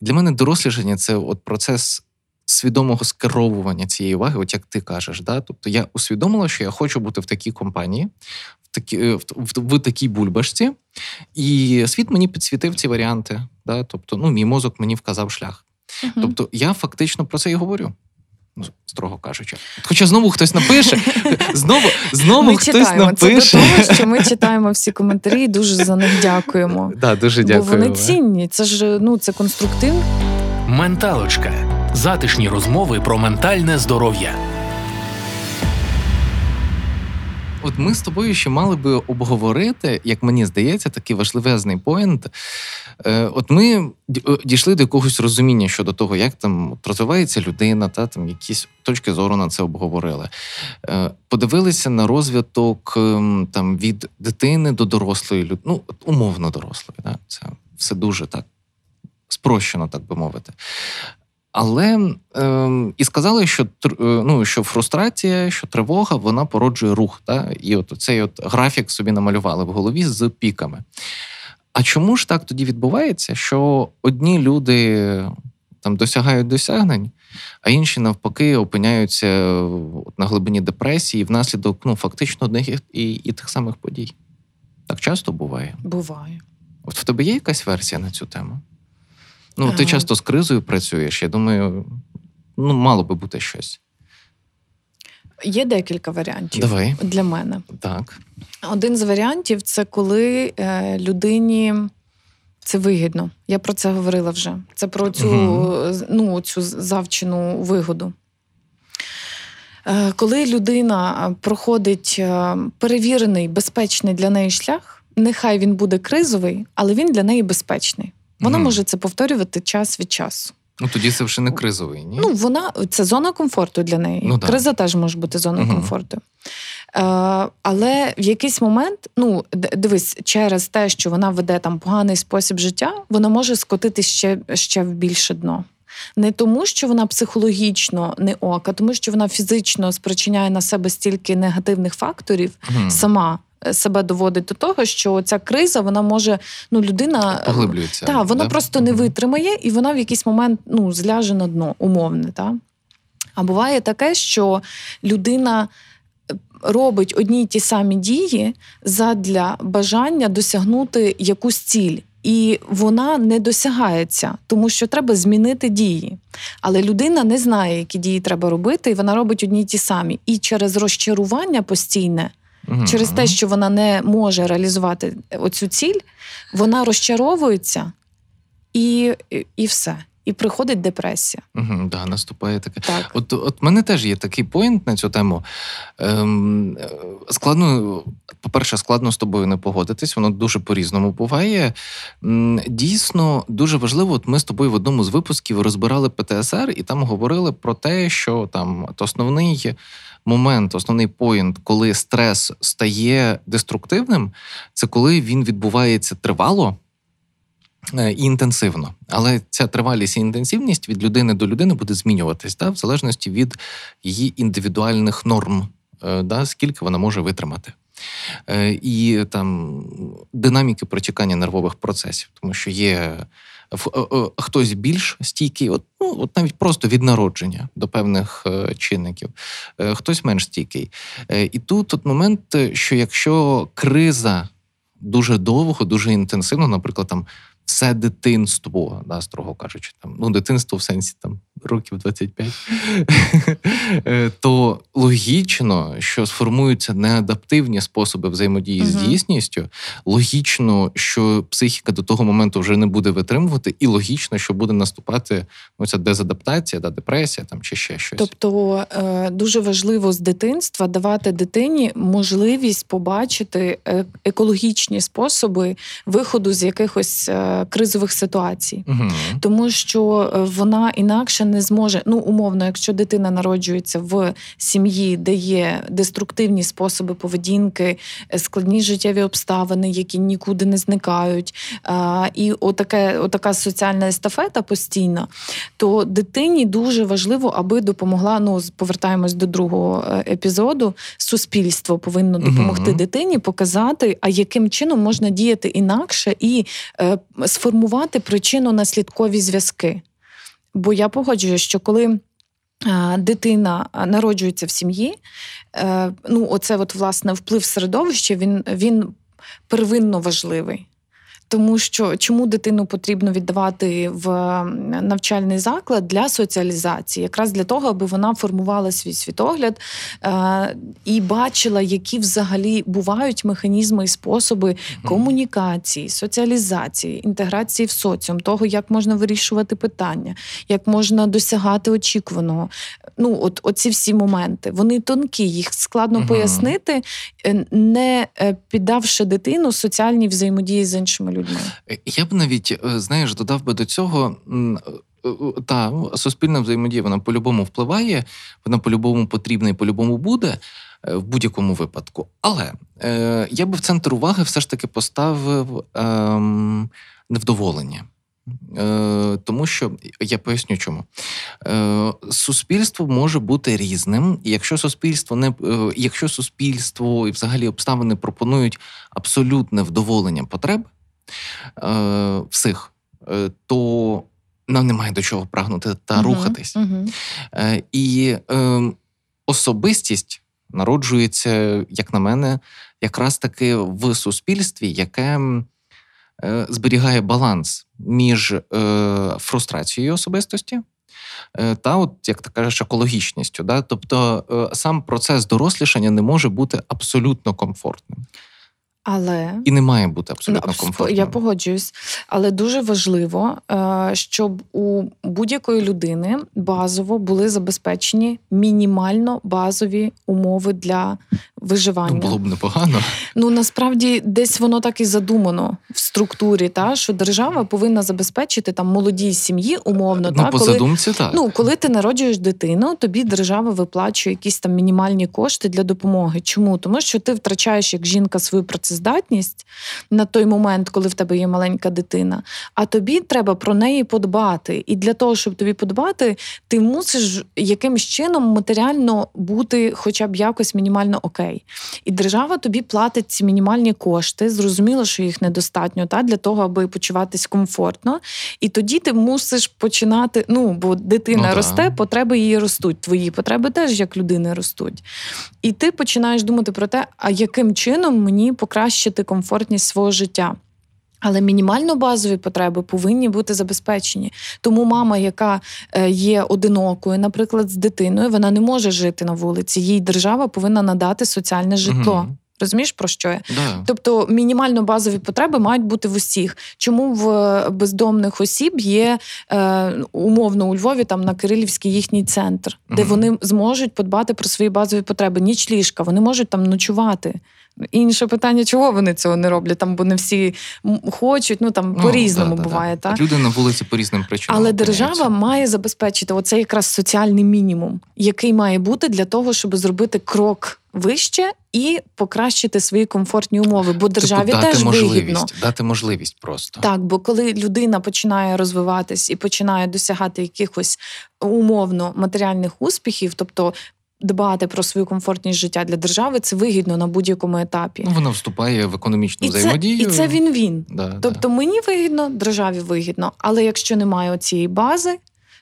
Для мене дорослішання це от процес свідомого скеровування цієї уваги, от як ти кажеш. Да? Тобто я усвідомила, що я хочу бути в такій компанії, такі, е, в, в, в такій бульбашці, і світ мені підсвітив ці варіанти. Да? Тобто, ну, мій мозок мені вказав шлях. uh Тобто, я фактично про це і говорю. Ну, строго кажучи, хоча знову хтось напише, *laughs* знову знову ми хтось читаємо. напише. Це до того, що ми читаємо всі коментарі і дуже за них дякуємо. *laughs* Да, дуже Бо вони цінні. Це ж ну це конструктив. Менталочка затишні розмови про ментальне здоров'я. От ми з тобою ще мали би обговорити, як мені здається, такий важливезний поінт. Е, от ми е, дійшли до якогось розуміння щодо того, як там розвивається людина, та там якісь точки зору на це обговорили. Е, подивилися на розвиток ем, там від дитини до дорослої людини, ну умовно дорослої. Да? Це все дуже так спрощено, так би мовити. Але е, і сказали, що е, ну, що фрустрація, що тривога, вона породжує рух. Та? І от цей от графік собі намалювали в голові з піками. А чому ж так тоді відбувається, що одні люди там досягають досягнень, а інші навпаки опиняються на глибині депресії внаслідок ну, фактично одних і, і тих самих подій? Так часто буває? Буває. От в тебе є якась версія на цю тему? Ну, ти часто з кризою працюєш. Я думаю, ну, мало би бути щось. Є декілька варіантів Давай. для мене. Так. Один з варіантів це коли е, людині це вигідно. Я про це говорила вже. Це про цю угу. ну, цю завчену вигоду. Е, коли людина проходить е, перевірений, безпечний для неї шлях, нехай він буде кризовий, але він для неї безпечний. Вона mm. може це повторювати час від часу. Ну тоді це вже не кризовий, ні? Ну, вона це зона комфорту для неї. Ну, Криза теж може бути зоною mm комфорту. Е, Але в якийсь момент, ну дивись, через те, що вона веде там поганий спосіб життя, вона може скотити ще, ще в більше дно. Не тому, що вона психологічно не ок, а тому, що вона фізично спричиняє на себе стільки негативних факторів mm. сама. Е, себе доводить до того, що ця криза вона може ну людина е, поглиблюється. Та вона да? просто не витримає, і вона в якийсь момент ну зляже на дно умовне. Та? А буває таке, що людина. Е, робить одні й ті самі дії задля бажання досягнути якусь ціль, і вона не досягається, тому що треба змінити дії. Але людина не знає, які дії треба робити, і вона робить одні й ті самі. І через розчарування постійне Угу. Через те, що вона не може реалізувати оцю ціль, вона розчаровується і і все. І приходить депресія. Угу, да, Наступає таке. Так. От от мене теж є такий поінт на цю тему. Ем, Складно, по-перше, складно з тобою не погодитись, воно дуже по-різному буває. Дійсно, дуже важливо, от ми з тобою в одному з випусків розбирали ПТСР, і там говорили про те, що там от основний момент, основний поінт, коли стрес стає деструктивним, це коли він відбувається тривало. Е, і інтенсивно, але ця тривалість і інтенсивність від людини до людини буде змінюватись, да, в залежності від її індивідуальних норм, е, да, скільки вона може витримати. Е, і там динаміки протікання нервових процесів, тому що є хтось більш стійкий, от, ну, от навіть просто від народження до певних е, чинників, хтось менш стійкий. І тут от момент, що якщо криза дуже довго, дуже інтенсивно, наприклад, там все дитинство, да, строго кажучи, там ну дитинство в сенсі там років 25, *laughs* е, то логічно, що сформуються неадаптивні способи взаємодії з дійсністю. Логічно, що психіка до того моменту вже не буде витримувати, і логічно, що буде наступати оця дезадаптація, да, депресія там чи ще щось. Тобто е, дуже важливо з дитинства давати дитині можливість побачити е, екологічні способи виходу з якихось кризових ситуацій, угу. тому що вона інакше не зможе. Ну, умовно, якщо дитина народжується в сім'ї, де є деструктивні способи поведінки, е, складні життєві обставини, які нікуди не зникають, і отаке, отака соціальна естафета постійна, то дитині дуже важливо, аби допомогла. Ну, повертаємось до другого е, епізоду. Суспільство повинно допомогти угу. дитині показати, а яким чином можна діяти інакше і е, сформувати причинно-наслідкові зв'язки. Бо я погоджуюся, що коли дитина народжується в сім'ї, е, ну оце от власне вплив середовища, він, він первинно важливий. Тому що чому дитину потрібно віддавати в навчальний заклад для соціалізації, якраз для того, аби вона формувала свій світогляд е, і бачила, які взагалі бувають механізми і способи комунікації, соціалізації, інтеграції в соціум, того, як можна вирішувати питання, як можна досягати очікуваного. Ну, от оці всі моменти. Вони тонкі, їх складно пояснити, е, не е, піддавши дитину соціальній взаємодії з іншими людьми людьми. Е, я б навіть е, знаєш, додав би до цього. Е, та суспільна взаємодія вона по-любому впливає, вона по-любому потрібна і по-любому буде в будь-якому випадку. Але е, я би в центр уваги все ж таки поставив е, невдоволення. Е, Тому що я поясню, чому Е, суспільство може бути різним, і якщо суспільство не е, якщо суспільство і взагалі обставини пропонують абсолютне вдоволення потреб, е, всіх, е, то нам немає до чого прагнути та uh рухатись. uh Е, І е, особистість народжується, як на мене, якраз таки в суспільстві, яке е, зберігає баланс між е, фрустрацією особистості. Е, та, от, як ти кажеш, екологічністю. Да? Тобто е, сам процес дорослішання не може бути абсолютно комфортним. Але і не має бути абсолютно ну, комфортно. Я погоджуюсь, але дуже важливо, е, щоб у будь-якої людини базово були забезпечені мінімально базові умови для виживання. Ну, було б непогано. Ну насправді десь воно так і задумано в структурі, та що держава повинна забезпечити там молодій сім'ї умовно. Ну, та, по коли, задумці, так. Ну, коли ти народжуєш дитину, тобі держава виплачує якісь там мінімальні кошти для допомоги. Чому? Тому що ти втрачаєш як жінка свою працездатність на той момент, коли в тебе є маленька дитина. А тобі треба про неї подбати. І для того, щоб тобі подбати, ти мусиш якимось чином матеріально бути, хоча б якось мінімально окей людей. І держава тобі платить ці мінімальні кошти. Зрозуміло, що їх недостатньо та для того, аби почуватись комфортно. І тоді ти мусиш починати. Ну, бо дитина ну, росте, потреби її ростуть. Твої потреби теж як людини ростуть. І ти починаєш думати про те, а яким чином мені покращити комфортність свого життя. Але мінімально базові потреби повинні бути забезпечені. Тому мама, яка е, є одинокою, наприклад, з дитиною, вона не може жити на вулиці. Їй держава повинна надати соціальне житло. Угу. Розумієш, про що я? Да. Тобто мінімально базові потреби мають бути в усіх. Чому в бездомних осіб є е, умовно у Львові там на Кирилівський їхній центр, де угу. вони зможуть подбати про свої базові потреби? Ніч ліжка, вони можуть там ночувати. Інше питання, чого вони цього не роблять, там, бо не всі хочуть, ну там ну, по-різному да, буває. Да, так? Люди на вулиці по різним причинам. Але держава має забезпечити оцей якраз соціальний мінімум, який має бути для того, щоб зробити крок вище і покращити свої комфортні умови. Бо типу, державі типу, дати теж можливість, вигідно. дати можливість просто так. Бо коли людина починає розвиватись і починає досягати якихось умовно матеріальних успіхів, тобто дбати про свою комфортність життя для держави це вигідно на будь-якому етапі. Ну, Вона вступає в економічну і взаємодію. Це, і це він він. Да, тобто да. мені вигідно, державі вигідно. Але якщо немає цієї бази,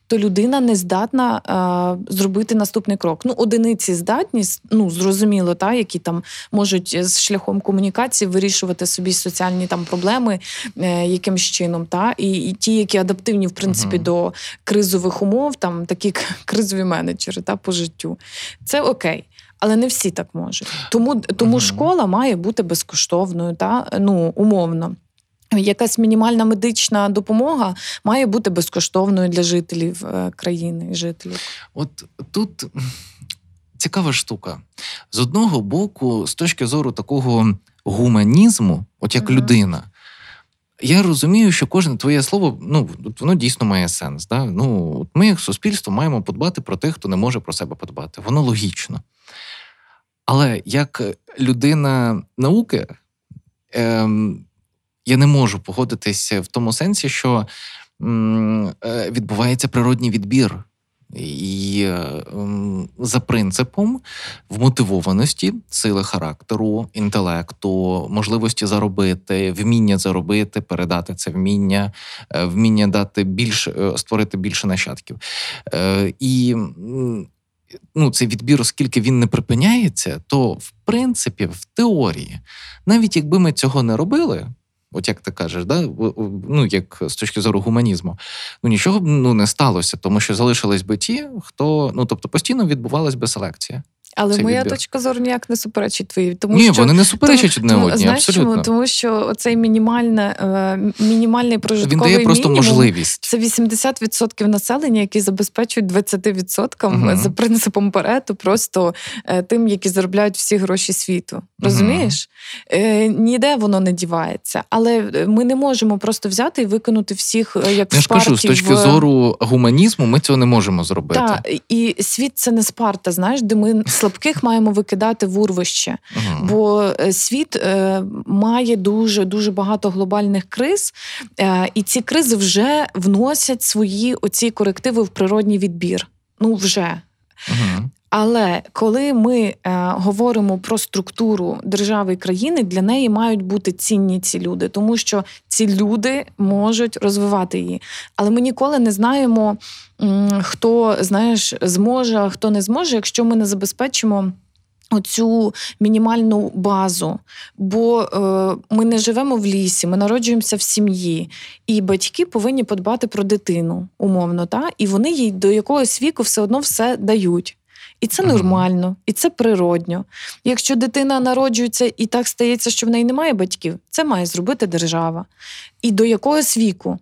то людина не здатна а, зробити наступний крок. Ну, одиниці здатні, ну зрозуміло, та які там можуть з шляхом комунікації вирішувати собі соціальні там проблеми е, якимсь чином. Та і, і ті, які адаптивні в принципі uh до кризових умов, там такі *laughs* кризові менеджери та по життю. Це окей. Але не всі так можуть. Тому тому uh школа має бути безкоштовною, та ну умовно. Якась мінімальна медична допомога має бути безкоштовною для жителів е, країни і жителів. От тут цікава штука. З одного боку, з точки зору такого гуманізму, от як uh людина, я розумію, що кожне твоє слово ну, воно дійсно має сенс. Да? Ну, Ми, як суспільство, маємо подбати про тих, хто не може про себе подбати. Воно логічно. Але як людина науки, ем, я не можу погодитися в тому сенсі, що е, відбувається природній відбір. І ем, за принципом вмотивованості, сили характеру, інтелекту, можливості заробити, вміння заробити, передати це вміння, е, вміння дати більше, е, створити більше нащадків. І ну, цей відбір, оскільки він не припиняється, то в принципі, в теорії, навіть якби ми цього не робили. От як ти кажеш, да? ну як з точки зору гуманізму, ну нічого б ну, не сталося, тому що залишились би ті, хто ну тобто постійно відбувалась би селекція. Але моя відбір. точка зору ніяк не суперечить твоїй. Тому Ні, що вони не суперечать одне тому, одні. Знаєш, абсолютно. Чому? Тому що цей мінімальне, е, мінімальний прожитковий Він дає просто мінімум, можливість. Це 80% населення, які забезпечують 20% угу. за принципом Парету, просто е, тим, які заробляють всі гроші світу. Розумієш? Угу. Ніде воно не дівається. Але ми не можемо просто взяти і виконати всіх як Я ж кажу, з точки в... зору гуманізму, ми цього не можемо зробити. Так, і світ це не Спарта, знаєш, де ми слабких маємо викидати в урвище. uh Бо е, світ е, має дуже дуже багато глобальних криз, е, і ці кризи вже вносять свої оці корективи в природній відбір. Ну вже. uh Але коли ми е, говоримо про структуру держави і країни, для неї мають бути цінні ці люди, тому що ці люди можуть розвивати її. Але ми ніколи не знаємо, хто знаєш зможе, а хто не зможе, якщо ми не забезпечимо. Оцю мінімальну базу, бо е, ми не живемо в лісі, ми народжуємося в сім'ї, і батьки повинні подбати про дитину умовно, та і вони їй до якогось віку все одно все дають. І це нормально, і це природньо. Якщо дитина народжується і так стається, що в неї немає батьків, це має зробити держава. І до якогось віку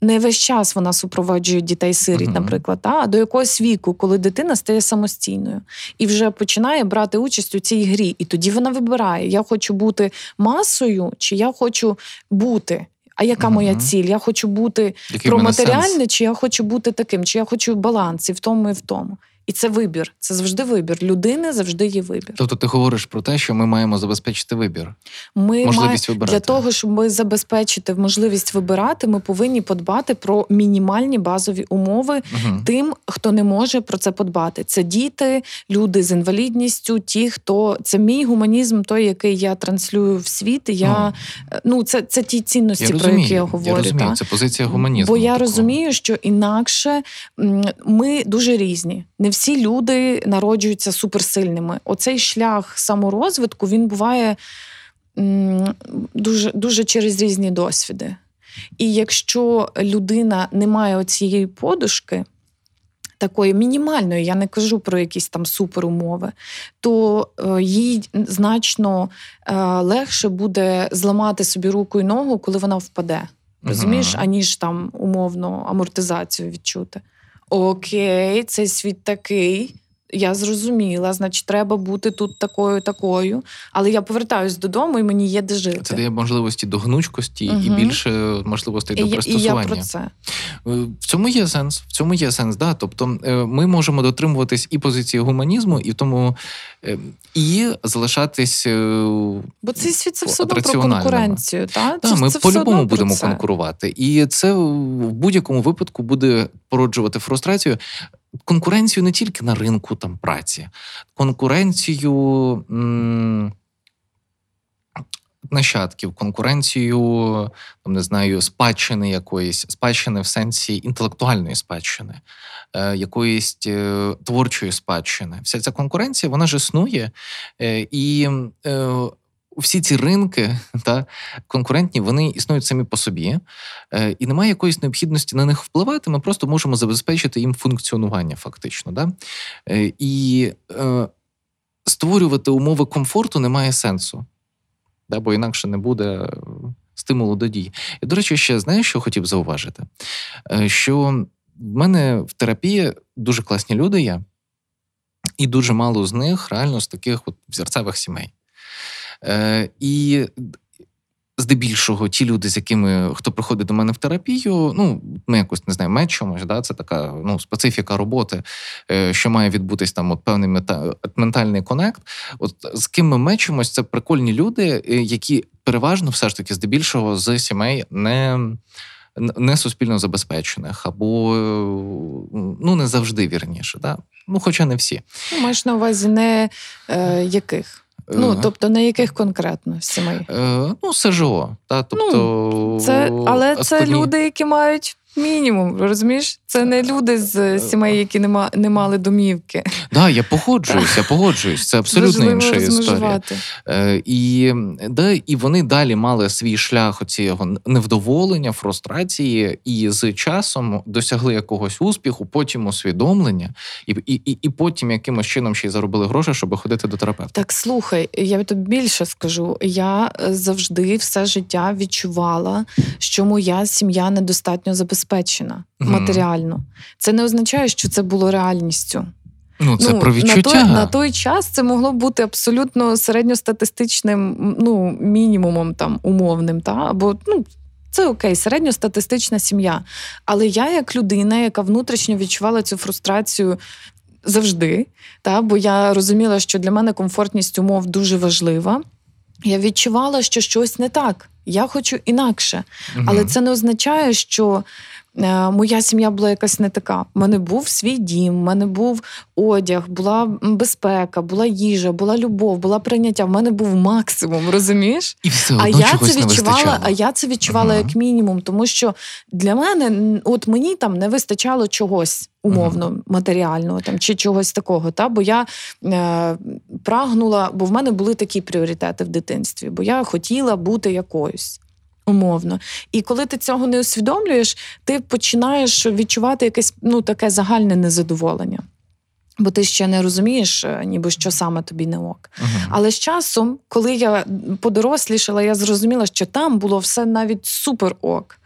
не весь час вона супроводжує дітей сиріт, uh-huh. наприклад, а до якогось віку, коли дитина стає самостійною і вже починає брати участь у цій грі. І тоді вона вибирає: я хочу бути масою, чи я хочу бути. А яка uh-huh. моя ціль? Я хочу бути Який про матеріальне, чи я хочу бути таким, чи я хочу баланс і в тому, і в тому. І це вибір. Це завжди вибір. Людини завжди є вибір. Тобто ти говориш про те, що ми маємо забезпечити вибір. Ми можливість вибирати. для того, щоб ми забезпечити можливість вибирати, ми повинні подбати про мінімальні базові умови угу. тим, хто не може про це подбати. Це діти, люди з інвалідністю, ті, хто це мій гуманізм, той, який я транслюю в світ. Я ну, ну це це ті цінності, я про які я говорю. Я розумію, та? Це позиція гуманізму. Бо я такого. розумію, що інакше ми дуже різні. Не всі люди народжуються суперсильними. Оцей шлях саморозвитку він буває дуже, дуже через різні досвіди. І якщо людина не має оцієї подушки, такої мінімальної, я не кажу про якісь там суперумови, то е, їй значно е, легше буде зламати собі руку і ногу, коли вона впаде. Розумієш, аніж там умовно амортизацію відчути окей, цей світ такий. Я зрозуміла, значить, треба бути тут такою, такою. Але я повертаюсь додому, і мені є де жити. Це дає можливості до гнучкості угу. і більше можливостей до пристосування. І я про це. Е, в цьому є сенс. В цьому є сенс, да. Тобто е, ми можемо дотримуватись і позиції гуманізму, і в тому е, і залишатись. Бо цей світ це все одно про конкуренцію. Та? Та, ми по-любому будемо конкурувати. І це в будь-якому випадку буде породжувати фрустрацію конкуренцію не тільки на ринку там праці, конкуренцію. М- нащадків, конкуренцію, там не знаю, спадщини якоїсь, спадщини в сенсі інтелектуальної спадщини, е, якоїсь е, творчої спадщини. Вся ця конкуренція вона ж існує. Е, і е, всі ці ринки та конкурентні вони існують самі по собі, е, і немає якоїсь необхідності на них впливати. Ми просто можемо забезпечити їм функціонування, фактично. Да? Е, і е, створювати умови комфорту немає сенсу, да? бо інакше не буде стимулу до дій. І, до речі, ще знаєш, що хотів зауважити? Що в мене в терапії дуже класні люди є, і дуже мало з них реально з таких от взірцевих сімей. Е, І здебільшого ті люди, з якими хто приходить до мене в терапію, ну ми якось не знаю, мечимось, да, це така ну, специфіка роботи, е, що має відбутись там от певний мета, ментальний конект. От з ким ми мечимось, це прикольні люди, е, які переважно все ж таки здебільшого з сімей не. Не суспільно забезпечених, або ну не завжди вірніше, да? ну хоча не всі. Ну, Маєш на увазі не е, яких? Ну, е, тобто, на яких конкретно сімей? Е, Ну, СЖО. Та, тобто, ну, це, Але це люди, які мають мінімум. Розумієш? Це не люди з е, сімей, які не ма, не мали домівки. Так, да, я погоджуюсь, я погоджуюсь. Це абсолютно інша історія. Е, І да, і вони далі мали свій шлях цього невдоволення, фрустрації, і з часом досягли якогось успіху, потім усвідомлення, і і, і, потім якимось чином ще й заробили гроші, щоб ходити до терапевта. Так слухай, я тобі більше скажу. Я е, завжди все життя відчувала, що моя сім'я недостатньо забезпечена матеріально. Це не означає, що це було реальністю. Ну, це ну, про відчуття. На той, на той час це могло бути абсолютно середньостатистичним ну, мінімумом там умовним. Та? Або ну, це окей, середньостатистична сім'я. Але я, як людина, яка внутрішньо відчувала цю фрустрацію завжди, та? бо я розуміла, що для мене комфортність умов дуже важлива. Я відчувала, що щось не так. Я хочу інакше. Угу. Але це не означає, що моя сім'я була якась не така. У мене був свій дім, у мене був одяг, була безпека, була їжа, була любов, була прийняття. В мене був максимум, розумієш? І все одно а я це відчувала. А я це відчувала uh як мінімум, тому що для мене, от мені там не вистачало чогось. Умовно, матеріального там чи чогось такого, та бо я е, прагнула, бо в мене були такі пріоритети в дитинстві, бо я хотіла бути якоюсь умовно. І коли ти цього не усвідомлюєш, ти починаєш відчувати якесь ну, таке загальне незадоволення. Бо ти ще не розумієш, е, ніби що саме тобі не ok. Uh-huh. Але з часом, коли я подорослішала, я зрозуміла, що там було все навіть супер ok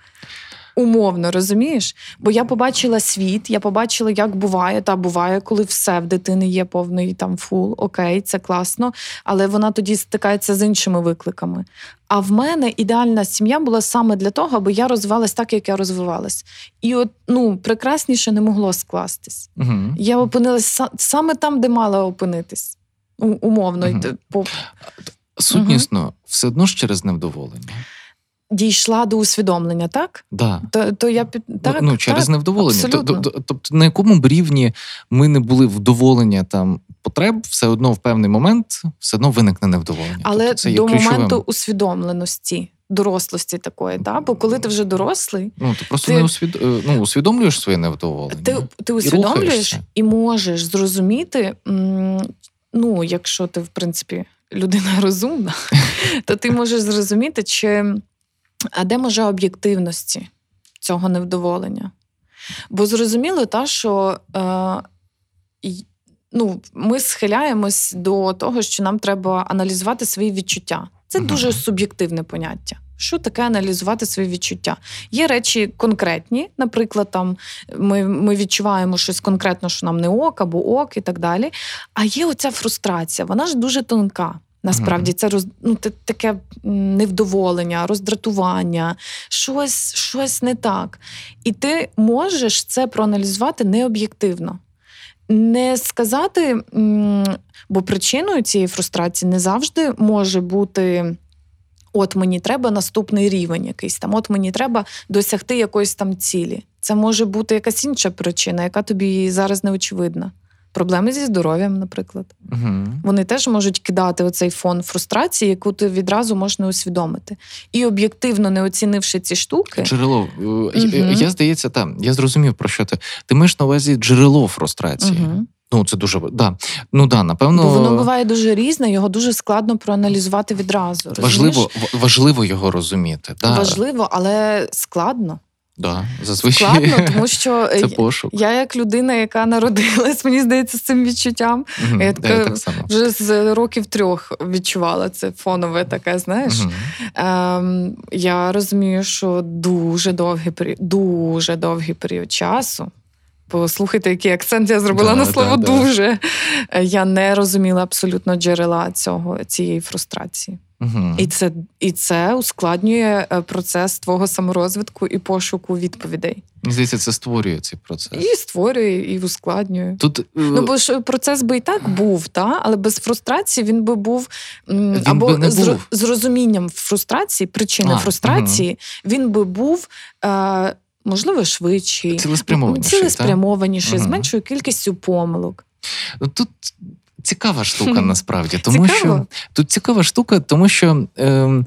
умовно розумієш? Бо я побачила світ, я побачила, як буває, та буває, коли все в дитини є повний там full, okay, це класно, але вона тоді стикається з іншими викликами. А в мене ідеальна сім'я була саме для того, аби я розвивалась так, як я розвивалась. І от ну прекрасніше не могло скластись. Угу. Я опинилась саме там, де мала опинитись. Умовно. Угу. Сутнісно, угу. все одно ж через невдоволення дійшла до усвідомлення, так? Да. То то я ну, так, ну через так, невдоволення. Тобто, на якому б рівні ми не були вдоволення там потреб, все одно в певний момент все одно виникне невдоволення. Але тобто, це до моменту усвідомленості. Дорослості такої, та? бо коли ти вже дорослий, ну ти просто ти, не усвід... Е, ну, усвідомлюєш своє невдоволення. Ти ти усвідомлюєш і, і можеш зрозуміти, ну, якщо ти, в принципі, людина *laughs* розумна, то ти можеш зрозуміти, чи а де може об'єктивності цього невдоволення. Бо зрозуміло, та, що е, ну, ми схиляємось до того, що нам треба аналізувати свої відчуття. Це uh дуже суб'єктивне поняття. Що таке аналізувати свої відчуття? Є речі конкретні, наприклад, там ми ми відчуваємо щось конкретно, що нам не ок або ок, і так далі. А є оця фрустрація, вона ж дуже тонка. Насправді це роз, ну, таке невдоволення, роздратування, щось щось не так. І ти можеш це проаналізувати необ'єктивно. Не сказати, бо причиною цієї фрустрації не завжди може бути. От мені треба наступний рівень якийсь там, от мені треба досягти якоїсь там цілі. Це може бути якась інша причина, яка тобі зараз не очевидна. Проблеми зі здоров'ям, наприклад. Угу. Вони теж можуть кидати оцей фон фрустрації, яку ти відразу можеш не усвідомити. І об'єктивно не оцінивши ці штуки, Джерело. Е, Мгм. Я здається, там я зрозумів про що ти. Ти маєш на увазі джерело фрустрації. Мгм. Ну, це дуже да. Ну да, напевно, бо воно буває дуже різне, його дуже складно проаналізувати відразу. важливо, розумієш? важливо його розуміти. Да, Важливо, але складно. Да, зазвичай Складно, *laughs* тому що е, це пошук. я, як людина, яка народилась, мені здається, з цим відчуттям, Мгм. я така так само. вже з років трьох відчувала це фонове таке, знаєш. Мгм. Ем, я розумію, що дуже довгий період, дуже довгий період часу. Послухайте, який акцент я зробила Да, на слово да. дуже. Е, Я не розуміла абсолютно джерела цього, цієї фрустрації. Мгм. І це, і це ускладнює е, процес твого саморозвитку і пошуку відповідей. Здається, це створює цей процес. І створює, і ускладнює. Тут е, Ну, бо ж процес би і так був, та? але без фрустрації він би був Він або би не з, був. з розумінням фрустрації, причини А, фрустрації, він би був. Е, Можливо, швидший, Цілеспрямованіший, цілеспрямованіший з меншою кількістю помилок. Ну, Тут цікава штука насправді, тому Цікаво? що тут цікава штука, тому що ем,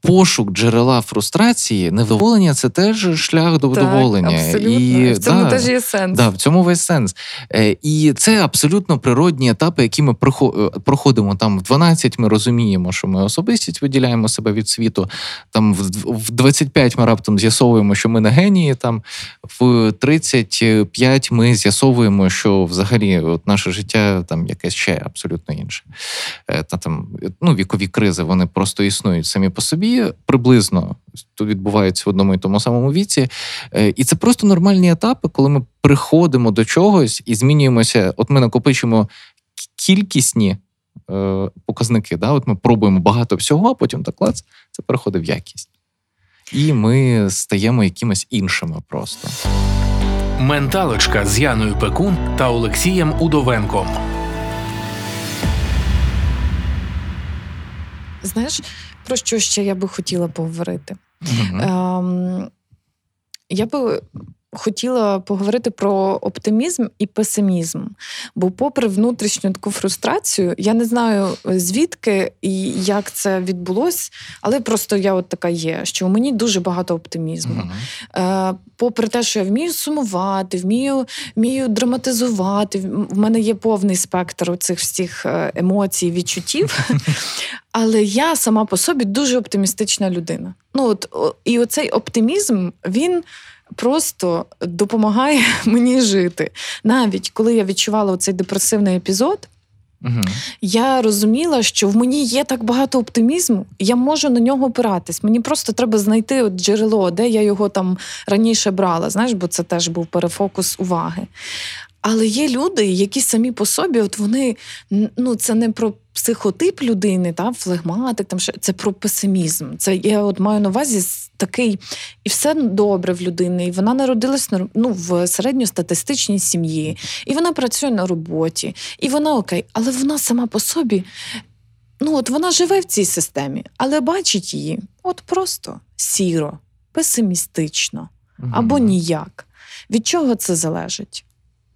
пошук джерела фрустрації, невдоволення це теж шлях до вдоволення. Абсолютно. І, в цьому да, теж є сенс. Да, в цьому весь сенс. Е, і це абсолютно природні етапи, які ми е, проходимо там в 12 Ми розуміємо, що ми особистість виділяємо себе від світу. Там в, в 25 ми раптом з'ясовуємо, що ми не генії. Там в 35 ми з'ясовуємо, що взагалі от наше життя там якесь ще абсолютно інше. Е, Та там ну, вікові кризи вони просто існують самі по собі, приблизно тут відбуваються в одному і тому самому віці. Е, І це просто нормальні етапи, коли ми приходимо до чогось і змінюємося. От ми накопичуємо к- кількісні е, показники. Да? От ми пробуємо багато всього, а потім так клац, це переходить в якість. І ми стаємо якимось іншими просто. Менталочка з Яною Пекун та Олексієм Удовенком. Знаєш, про що ще я би хотіла поговорити? Угу. Ем, я би хотіла поговорити про оптимізм і песимізм. Бо, попри внутрішню таку фрустрацію, я не знаю звідки і як це відбулось, але просто я от така є, що у мені дуже багато оптимізму. Е, попри те, що я вмію сумувати, вмію, вмію драматизувати, в- в мене є повний спектр цих всіх е, емоцій, відчуттів. *laughs* Але я сама по собі дуже оптимістична людина. Ну от і оцей оптимізм він просто допомагає *laughs* мені жити. Навіть коли я відчувала цей депресивний епізод, Мгм. я розуміла, що в мені є так багато оптимізму, я можу на нього опиратись. Мені просто треба знайти от джерело, де я його там раніше брала. Знаєш, бо це теж був перефокус уваги. Але є люди, які самі по собі, от вони ну це не про психотип людини, та флегматик, там ще це про песимізм. Це я от маю на увазі такий, і все добре в людини. І вона народилась ну, в середньостатистичній сім'ї, і вона працює на роботі, і вона окей, але вона сама по собі. Ну, от вона живе в цій системі, але бачить її от просто сіро, песимістично або ніяк. Від чого це залежить?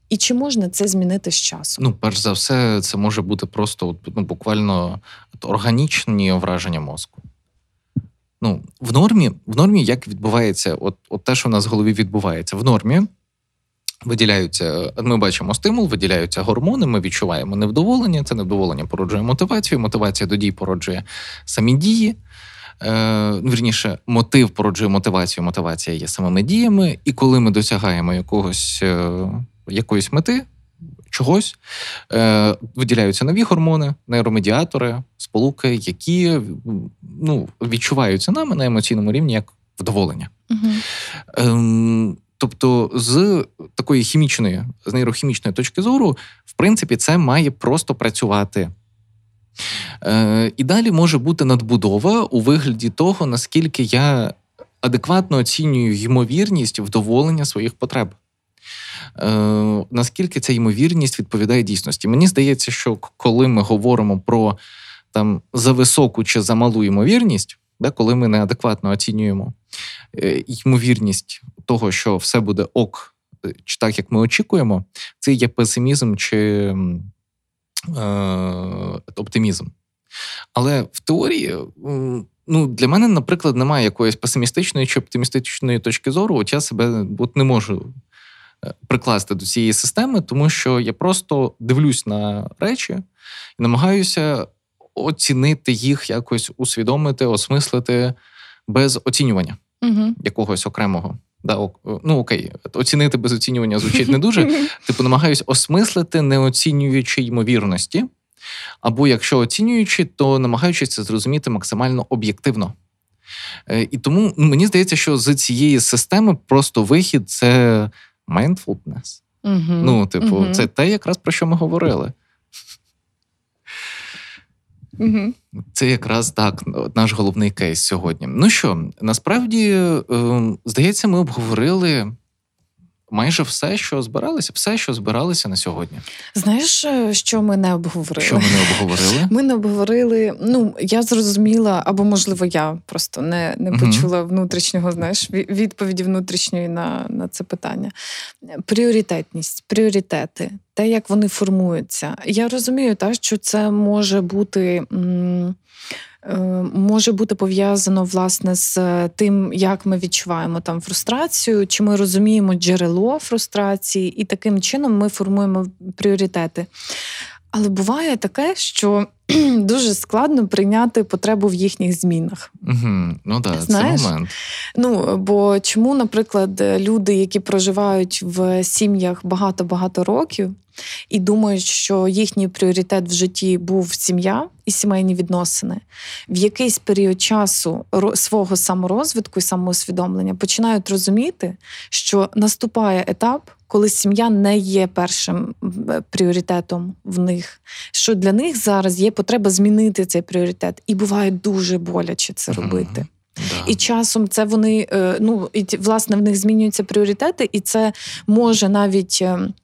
І чи можна це змінити з часом? Ну, перш за все, це може бути просто ну, буквально органічні враження мозку. Ну, в нормі, в нормі як відбувається, от, от те, що в нас в голові відбувається, в нормі виділяються, ми бачимо стимул, виділяються гормони, ми відчуваємо невдоволення. Це невдоволення породжує мотивацію. Мотивація до дій породжує самі дії. Е, вірніше, мотив породжує мотивацію, мотивація є самими діями. І коли ми досягаємо якогось, е, якоїсь мети, чогось, е, виділяються нові гормони, нейромедіатори, сполуки, які ну, відчуваються нами на емоційному рівні як вдоволення. Угу. Ем, тобто, з такої хімічної, з нейрохімічної точки зору, в принципі, це має просто працювати. Е, і далі може бути надбудова у вигляді того, наскільки я адекватно оцінюю ймовірність вдоволення своїх потреб. Е, наскільки ця ймовірність відповідає дійсності? Мені здається, що коли ми говоримо про там за високу чи за малу ймовірність, да, коли ми неадекватно оцінюємо е, ймовірність того, що все буде ок чи так, як ми очікуємо, це є песимізм чи е, оптимізм. Але в теорії, ну, для мене, наприклад, немає якоїсь песимістичної чи оптимістичної точки зору. От я себе от не можу е, прикласти до цієї системи, тому що я просто дивлюсь на речі і намагаюся оцінити їх, якось усвідомити, осмислити без оцінювання угу. якогось окремого. Да, ну окей, оцінити без оцінювання звучить не дуже. *laughs* Типу, намагаюсь осмислити, не оцінюючи ймовірності. Або якщо оцінюючи, то намагаючись це зрозуміти максимально об'єктивно. Е, і тому ну, мені здається, що з цієї системи просто вихід це mindfulness. Угу. Ну, типу, угу. це те, якраз про що ми говорили. Угу. Це якраз так наш головний кейс сьогодні. Ну що, насправді, ем, здається, ми обговорили майже все, що збиралися, все, що збиралися на сьогодні. Знаєш, е, що ми не обговорили? Що ми не обговорили? *laughs* Ми не обговорили. Ну я зрозуміла, або можливо, я просто не не почула угу. внутрішнього, знаєш, відповіді внутрішньої на, на це питання. Пріоритетність, пріоритети, те, як вони формуються. Я розумію, так, що це може бути. М- може бути пов'язано власне з тим, як ми відчуваємо там фрустрацію, чи ми розуміємо джерело фрустрації, і таким чином ми формуємо пріоритети. Але буває таке, що *clears throat* дуже складно прийняти потребу в їхніх змінах. Угу. Ну да, Знаєш? це момент. Ну бо чому, наприклад, люди, які проживають в сім'ях багато-багато років, і думають, що їхній пріоритет в житті був сім'я і сімейні відносини, в якийсь період часу свого саморозвитку і самоусвідомлення починають розуміти, що наступає етап. Коли сім'я не є першим пріоритетом в них, що для них зараз є потреба змінити цей пріоритет, і буває дуже боляче це робити. Да. І часом це вони е, ну і власне в них змінюються пріоритети, і це може навіть ем,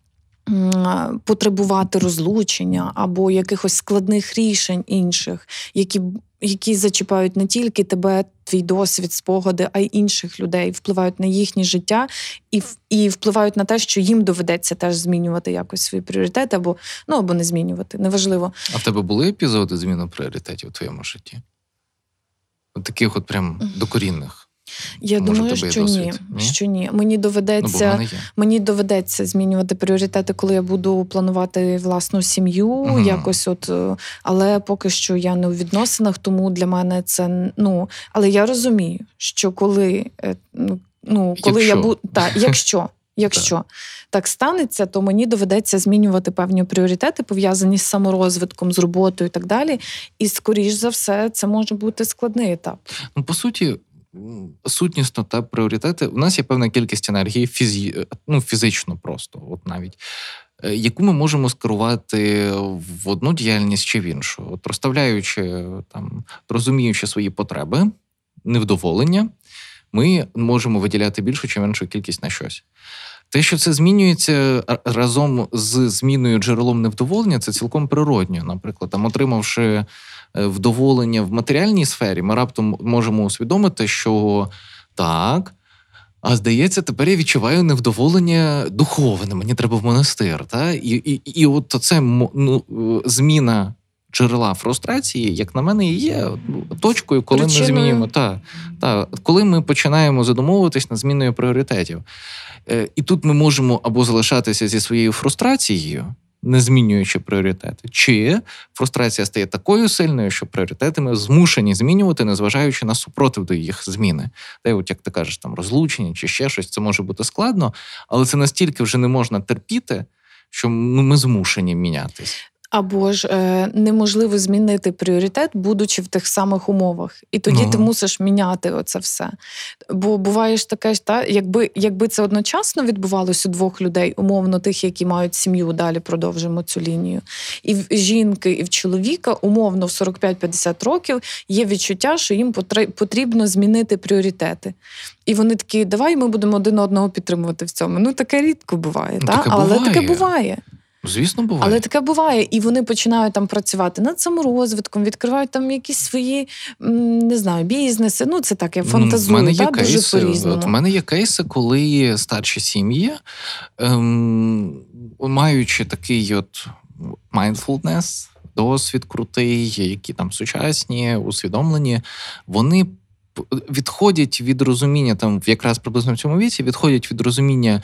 потребувати розлучення або якихось складних рішень інших, які які зачіпають не тільки тебе, твій досвід, спогади, а й інших людей, впливають на їхнє життя і і впливають на те, що їм доведеться теж змінювати якось свої пріоритети, або ну або не змінювати. Неважливо. А в тебе були епізоди зміни пріоритетів у твоєму житті? От таких, от прям докорінних. Я Може, думаю, що ні. ні. Що ні. Мені доведеться ну, мені доведеться змінювати пріоритети, коли я буду планувати власну сім'ю. Угу. Якось, от, е, але поки що я не у відносинах, тому для мене це ну. Але я розумію, що коли е, ну, ну коли якщо. я буду так, *laughs* якщо. Якщо так. так станеться, то мені доведеться змінювати певні пріоритети, пов'язані з саморозвитком, з роботою і так далі. І, скоріш за все, це може бути складний етап. Ну, по суті, сутнісно та пріоритети. У нас є певна кількість енергії фізі... ну, фізично просто, от навіть. Е, яку ми можемо скерувати в одну діяльність чи в іншу, от розставляючи там, розуміючи свої потреби, невдоволення, ми можемо виділяти більшу чи меншу кількість на щось. Те, що це змінюється разом з зміною джерелом невдоволення, це цілком природньо. Наприклад, там, отримавши Е, вдоволення в матеріальній сфері, ми раптом можемо усвідомити, що так. А здається, тепер я відчуваю невдоволення духовне. Мені треба в монастир. Та? І і, і от це ну, зміна джерела фрустрації, як на мене, є точкою, коли Причиною. ми змінюємо. Та, та, коли ми починаємо задумовуватись над зміною пріоритетів. Е, І тут ми можемо або залишатися зі своєю фрустрацією не змінюючи пріоритети, чи фрустрація стає такою сильною, що пріоритети ми змушені змінювати, незважаючи на супротив до їх зміни. Та от як ти кажеш, там розлучення чи ще щось, це може бути складно, але це настільки вже не можна терпіти, що ну, ми змушені мінятись. Або ж е, неможливо змінити пріоритет, будучи в тих самих умовах. І тоді ну. ти мусиш міняти оце все. Бо буває ж таке, ж, та, якби якби це одночасно відбувалося у двох людей, умовно, тих, які мають сім'ю, далі продовжимо цю лінію. І в жінки, і в чоловіка, умовно, в 45-50 років є відчуття, що їм потрібно змінити пріоритети. І вони такі, давай ми будемо один одного підтримувати в цьому. Ну таке рідко буває, ну, та? таке але буває. таке буває. Звісно, буває. Але таке буває, і вони починають там працювати над саморозвитком, відкривають там якісь свої не знаю, бізнеси. Ну це так, я Ну, в мене є та, дуже кейси, по-різному. От в мене є кейси, коли старші сім'ї, ем, маючи такий от mindfulness, досвід крутий, які там сучасні, усвідомлені, вони відходять від розуміння там, якраз приблизно в цьому віці, відходять від розуміння.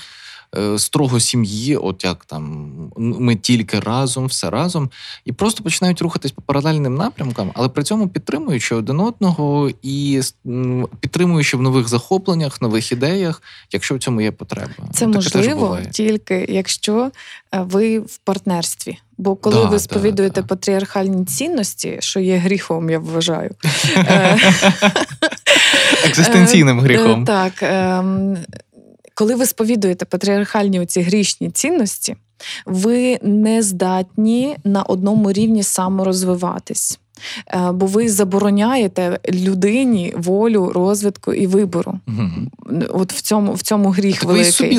Е, Строго сім'ї, от як там ми тільки разом, все разом, і просто починають рухатись по паралельним напрямкам, але при цьому підтримуючи один одного і підтримуючи в нових захопленнях, нових ідеях, якщо в цьому є потреба. Це Таке можливо тільки якщо е, ви в партнерстві. Бо коли Да, ви сповідуєте да. патріархальні цінності, що є гріхом, я вважаю. *laughs* Е, екзистенційним гріхом. Так. Коли ви сповідуєте патріархальні оці грішні цінності, ви не здатні на одному рівні саморозвиватись. Е, Бо ви забороняєте людині волю розвитку і вибору. Мгм. От в цьому в цьому гріх Так ви і собі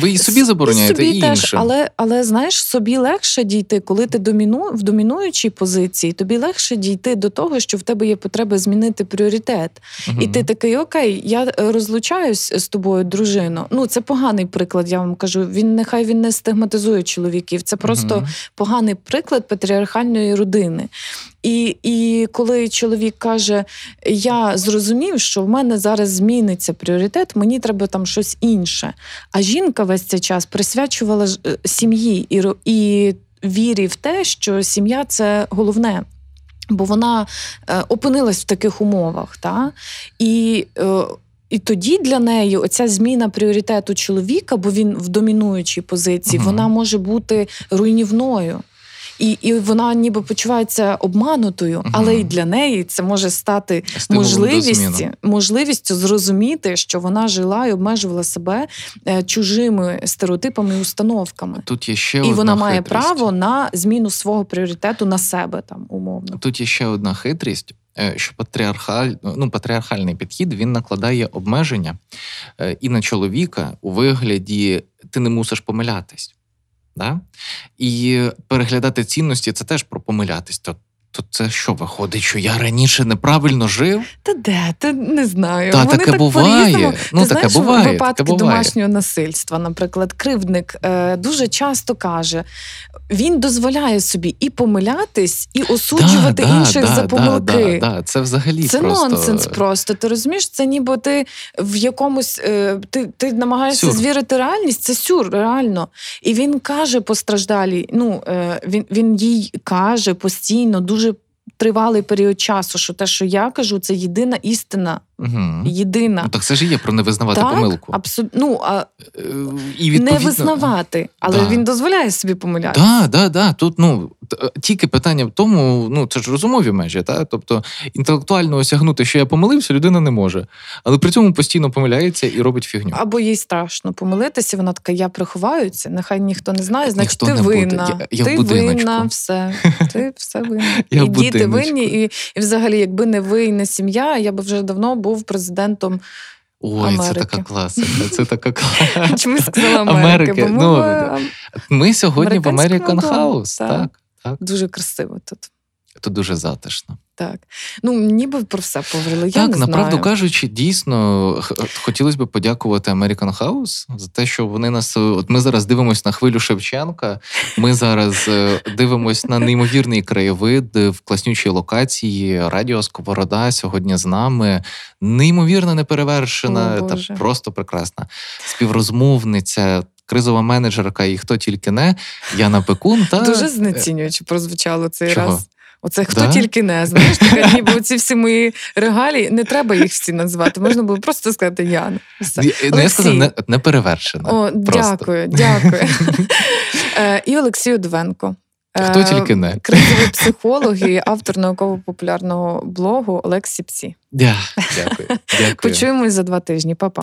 ви і собі забороняєте, собі і теж, іншим. але, але знаєш, собі легше дійти, коли ти доміну, в домінуючій позиції, тобі легше дійти до того, що в тебе є потреба змінити пріоритет. Мгм. І ти такий, окей, я е, розлучаюсь з тобою, дружино. Ну, це поганий приклад, я вам кажу. Він нехай він не стигматизує чоловіків. Це просто Мгм. поганий приклад патріархальної родини. І, і коли чоловік каже: Я зрозумів, що в мене зараз зміниться пріоритет, мені треба там щось інше. А жінка весь цей час присвячувала е, сім'ї і, і вірі в те, що сім'я це головне. Бо вона е, опинилась в таких умовах. Та? І, е, і тоді для неї оця зміна пріоритету чоловіка, бо він в домінуючій позиції, Мгм. вона може бути руйнівною. І, і вона ніби почувається обманутою, Мгм. але й для неї це може стати Стимулом до можливістю, можливістю зрозуміти, що вона жила і обмежувала себе е, чужими стереотипами і установками. Тут є ще І одна вона має хитрість. право на зміну свого пріоритету на себе там умовно. Тут є ще одна хитрість, е, що патріархаль, ну, патріархальний підхід він накладає обмеження е, і на чоловіка у вигляді ти не мусиш помилятись. Да? І переглядати цінності це теж про помилятись. То, це що виходить, що я раніше неправильно жив? Та де? Та не знаю. Та, Вони таке так буває. по-різному. Ну, Ти таке знаєш, буває, випадки таке буває. домашнього насильства, наприклад, кривдник е, дуже часто каже: він дозволяє собі і помилятись, і осуджувати Да, да, інших да, за помилки. Да, да, Це взагалі Це просто... нонсенс просто. Ти розумієш, це ніби ти в якомусь е, ти, ти намагаєшся Сюр. звірити реальність, це сюр, реально. І він каже постраждалій, ну е, він, він їй каже постійно, дуже тривалий період часу, що те, що я кажу, це єдина істина. Угу. Єдина. Ну, так це ж і є про не визнавати так, помилку. абсолютно. Ну, а Е, І відповідно... не визнавати, але Да. він дозволяє собі помилятися. Так, да, да. Тут ну тільки питання в тому, ну це ж розумові межі, та тобто інтелектуально осягнути, що я помилився, людина не може, але при цьому постійно помиляється і робить фігню. Або їй страшно помилитися, вона така, я приховаю це, нехай ніхто не знає, значить Ніхто ти винна. Я- я ти будиночку. винна, все. *laughs* Ти все винна. Я і діти винні, і, і взагалі, якби не ви і не сім'я, я би вже давно був президентом. Ой, це така класика. Це така *laughs* класика. Чому сказала Америки? Америки, Бо ми ну, Ми сьогодні в American House. так. Так, дуже красиво тут. Тут дуже затишно. Так. Ну, ніби про все поговорили. Я так, направду кажучи, дійсно хотілося б подякувати American House за те, що вони нас. От ми зараз дивимося на хвилю Шевченка. Ми зараз е, дивимося на неймовірний краєвид в класнючій локації. Радіо Сковорода сьогодні з нами. Неймовірно неперевершена О, та просто прекрасна співрозмовниця. Кризова менеджерка і хто тільки не Яна Пекун та Дуже знецінюючи прозвучало цей Чого? раз. Оце хто Да? тільки не знаєш, *laughs* така ніби оці всі мої регалії, не треба їх всі назвати. Можна було просто сказати Яна. Все. Я- ну, я сказав, Олексій. не, неперевершена. О, Просто. дякую, дякую. *laughs* Е, І Олексій Удовенко. Хто Е, тільки не. Кризовий *laughs* психолог і автор науково-популярного блогу Олексій Псі. Дя, дякую. дякую. Почуємось за два тижні. Па-па.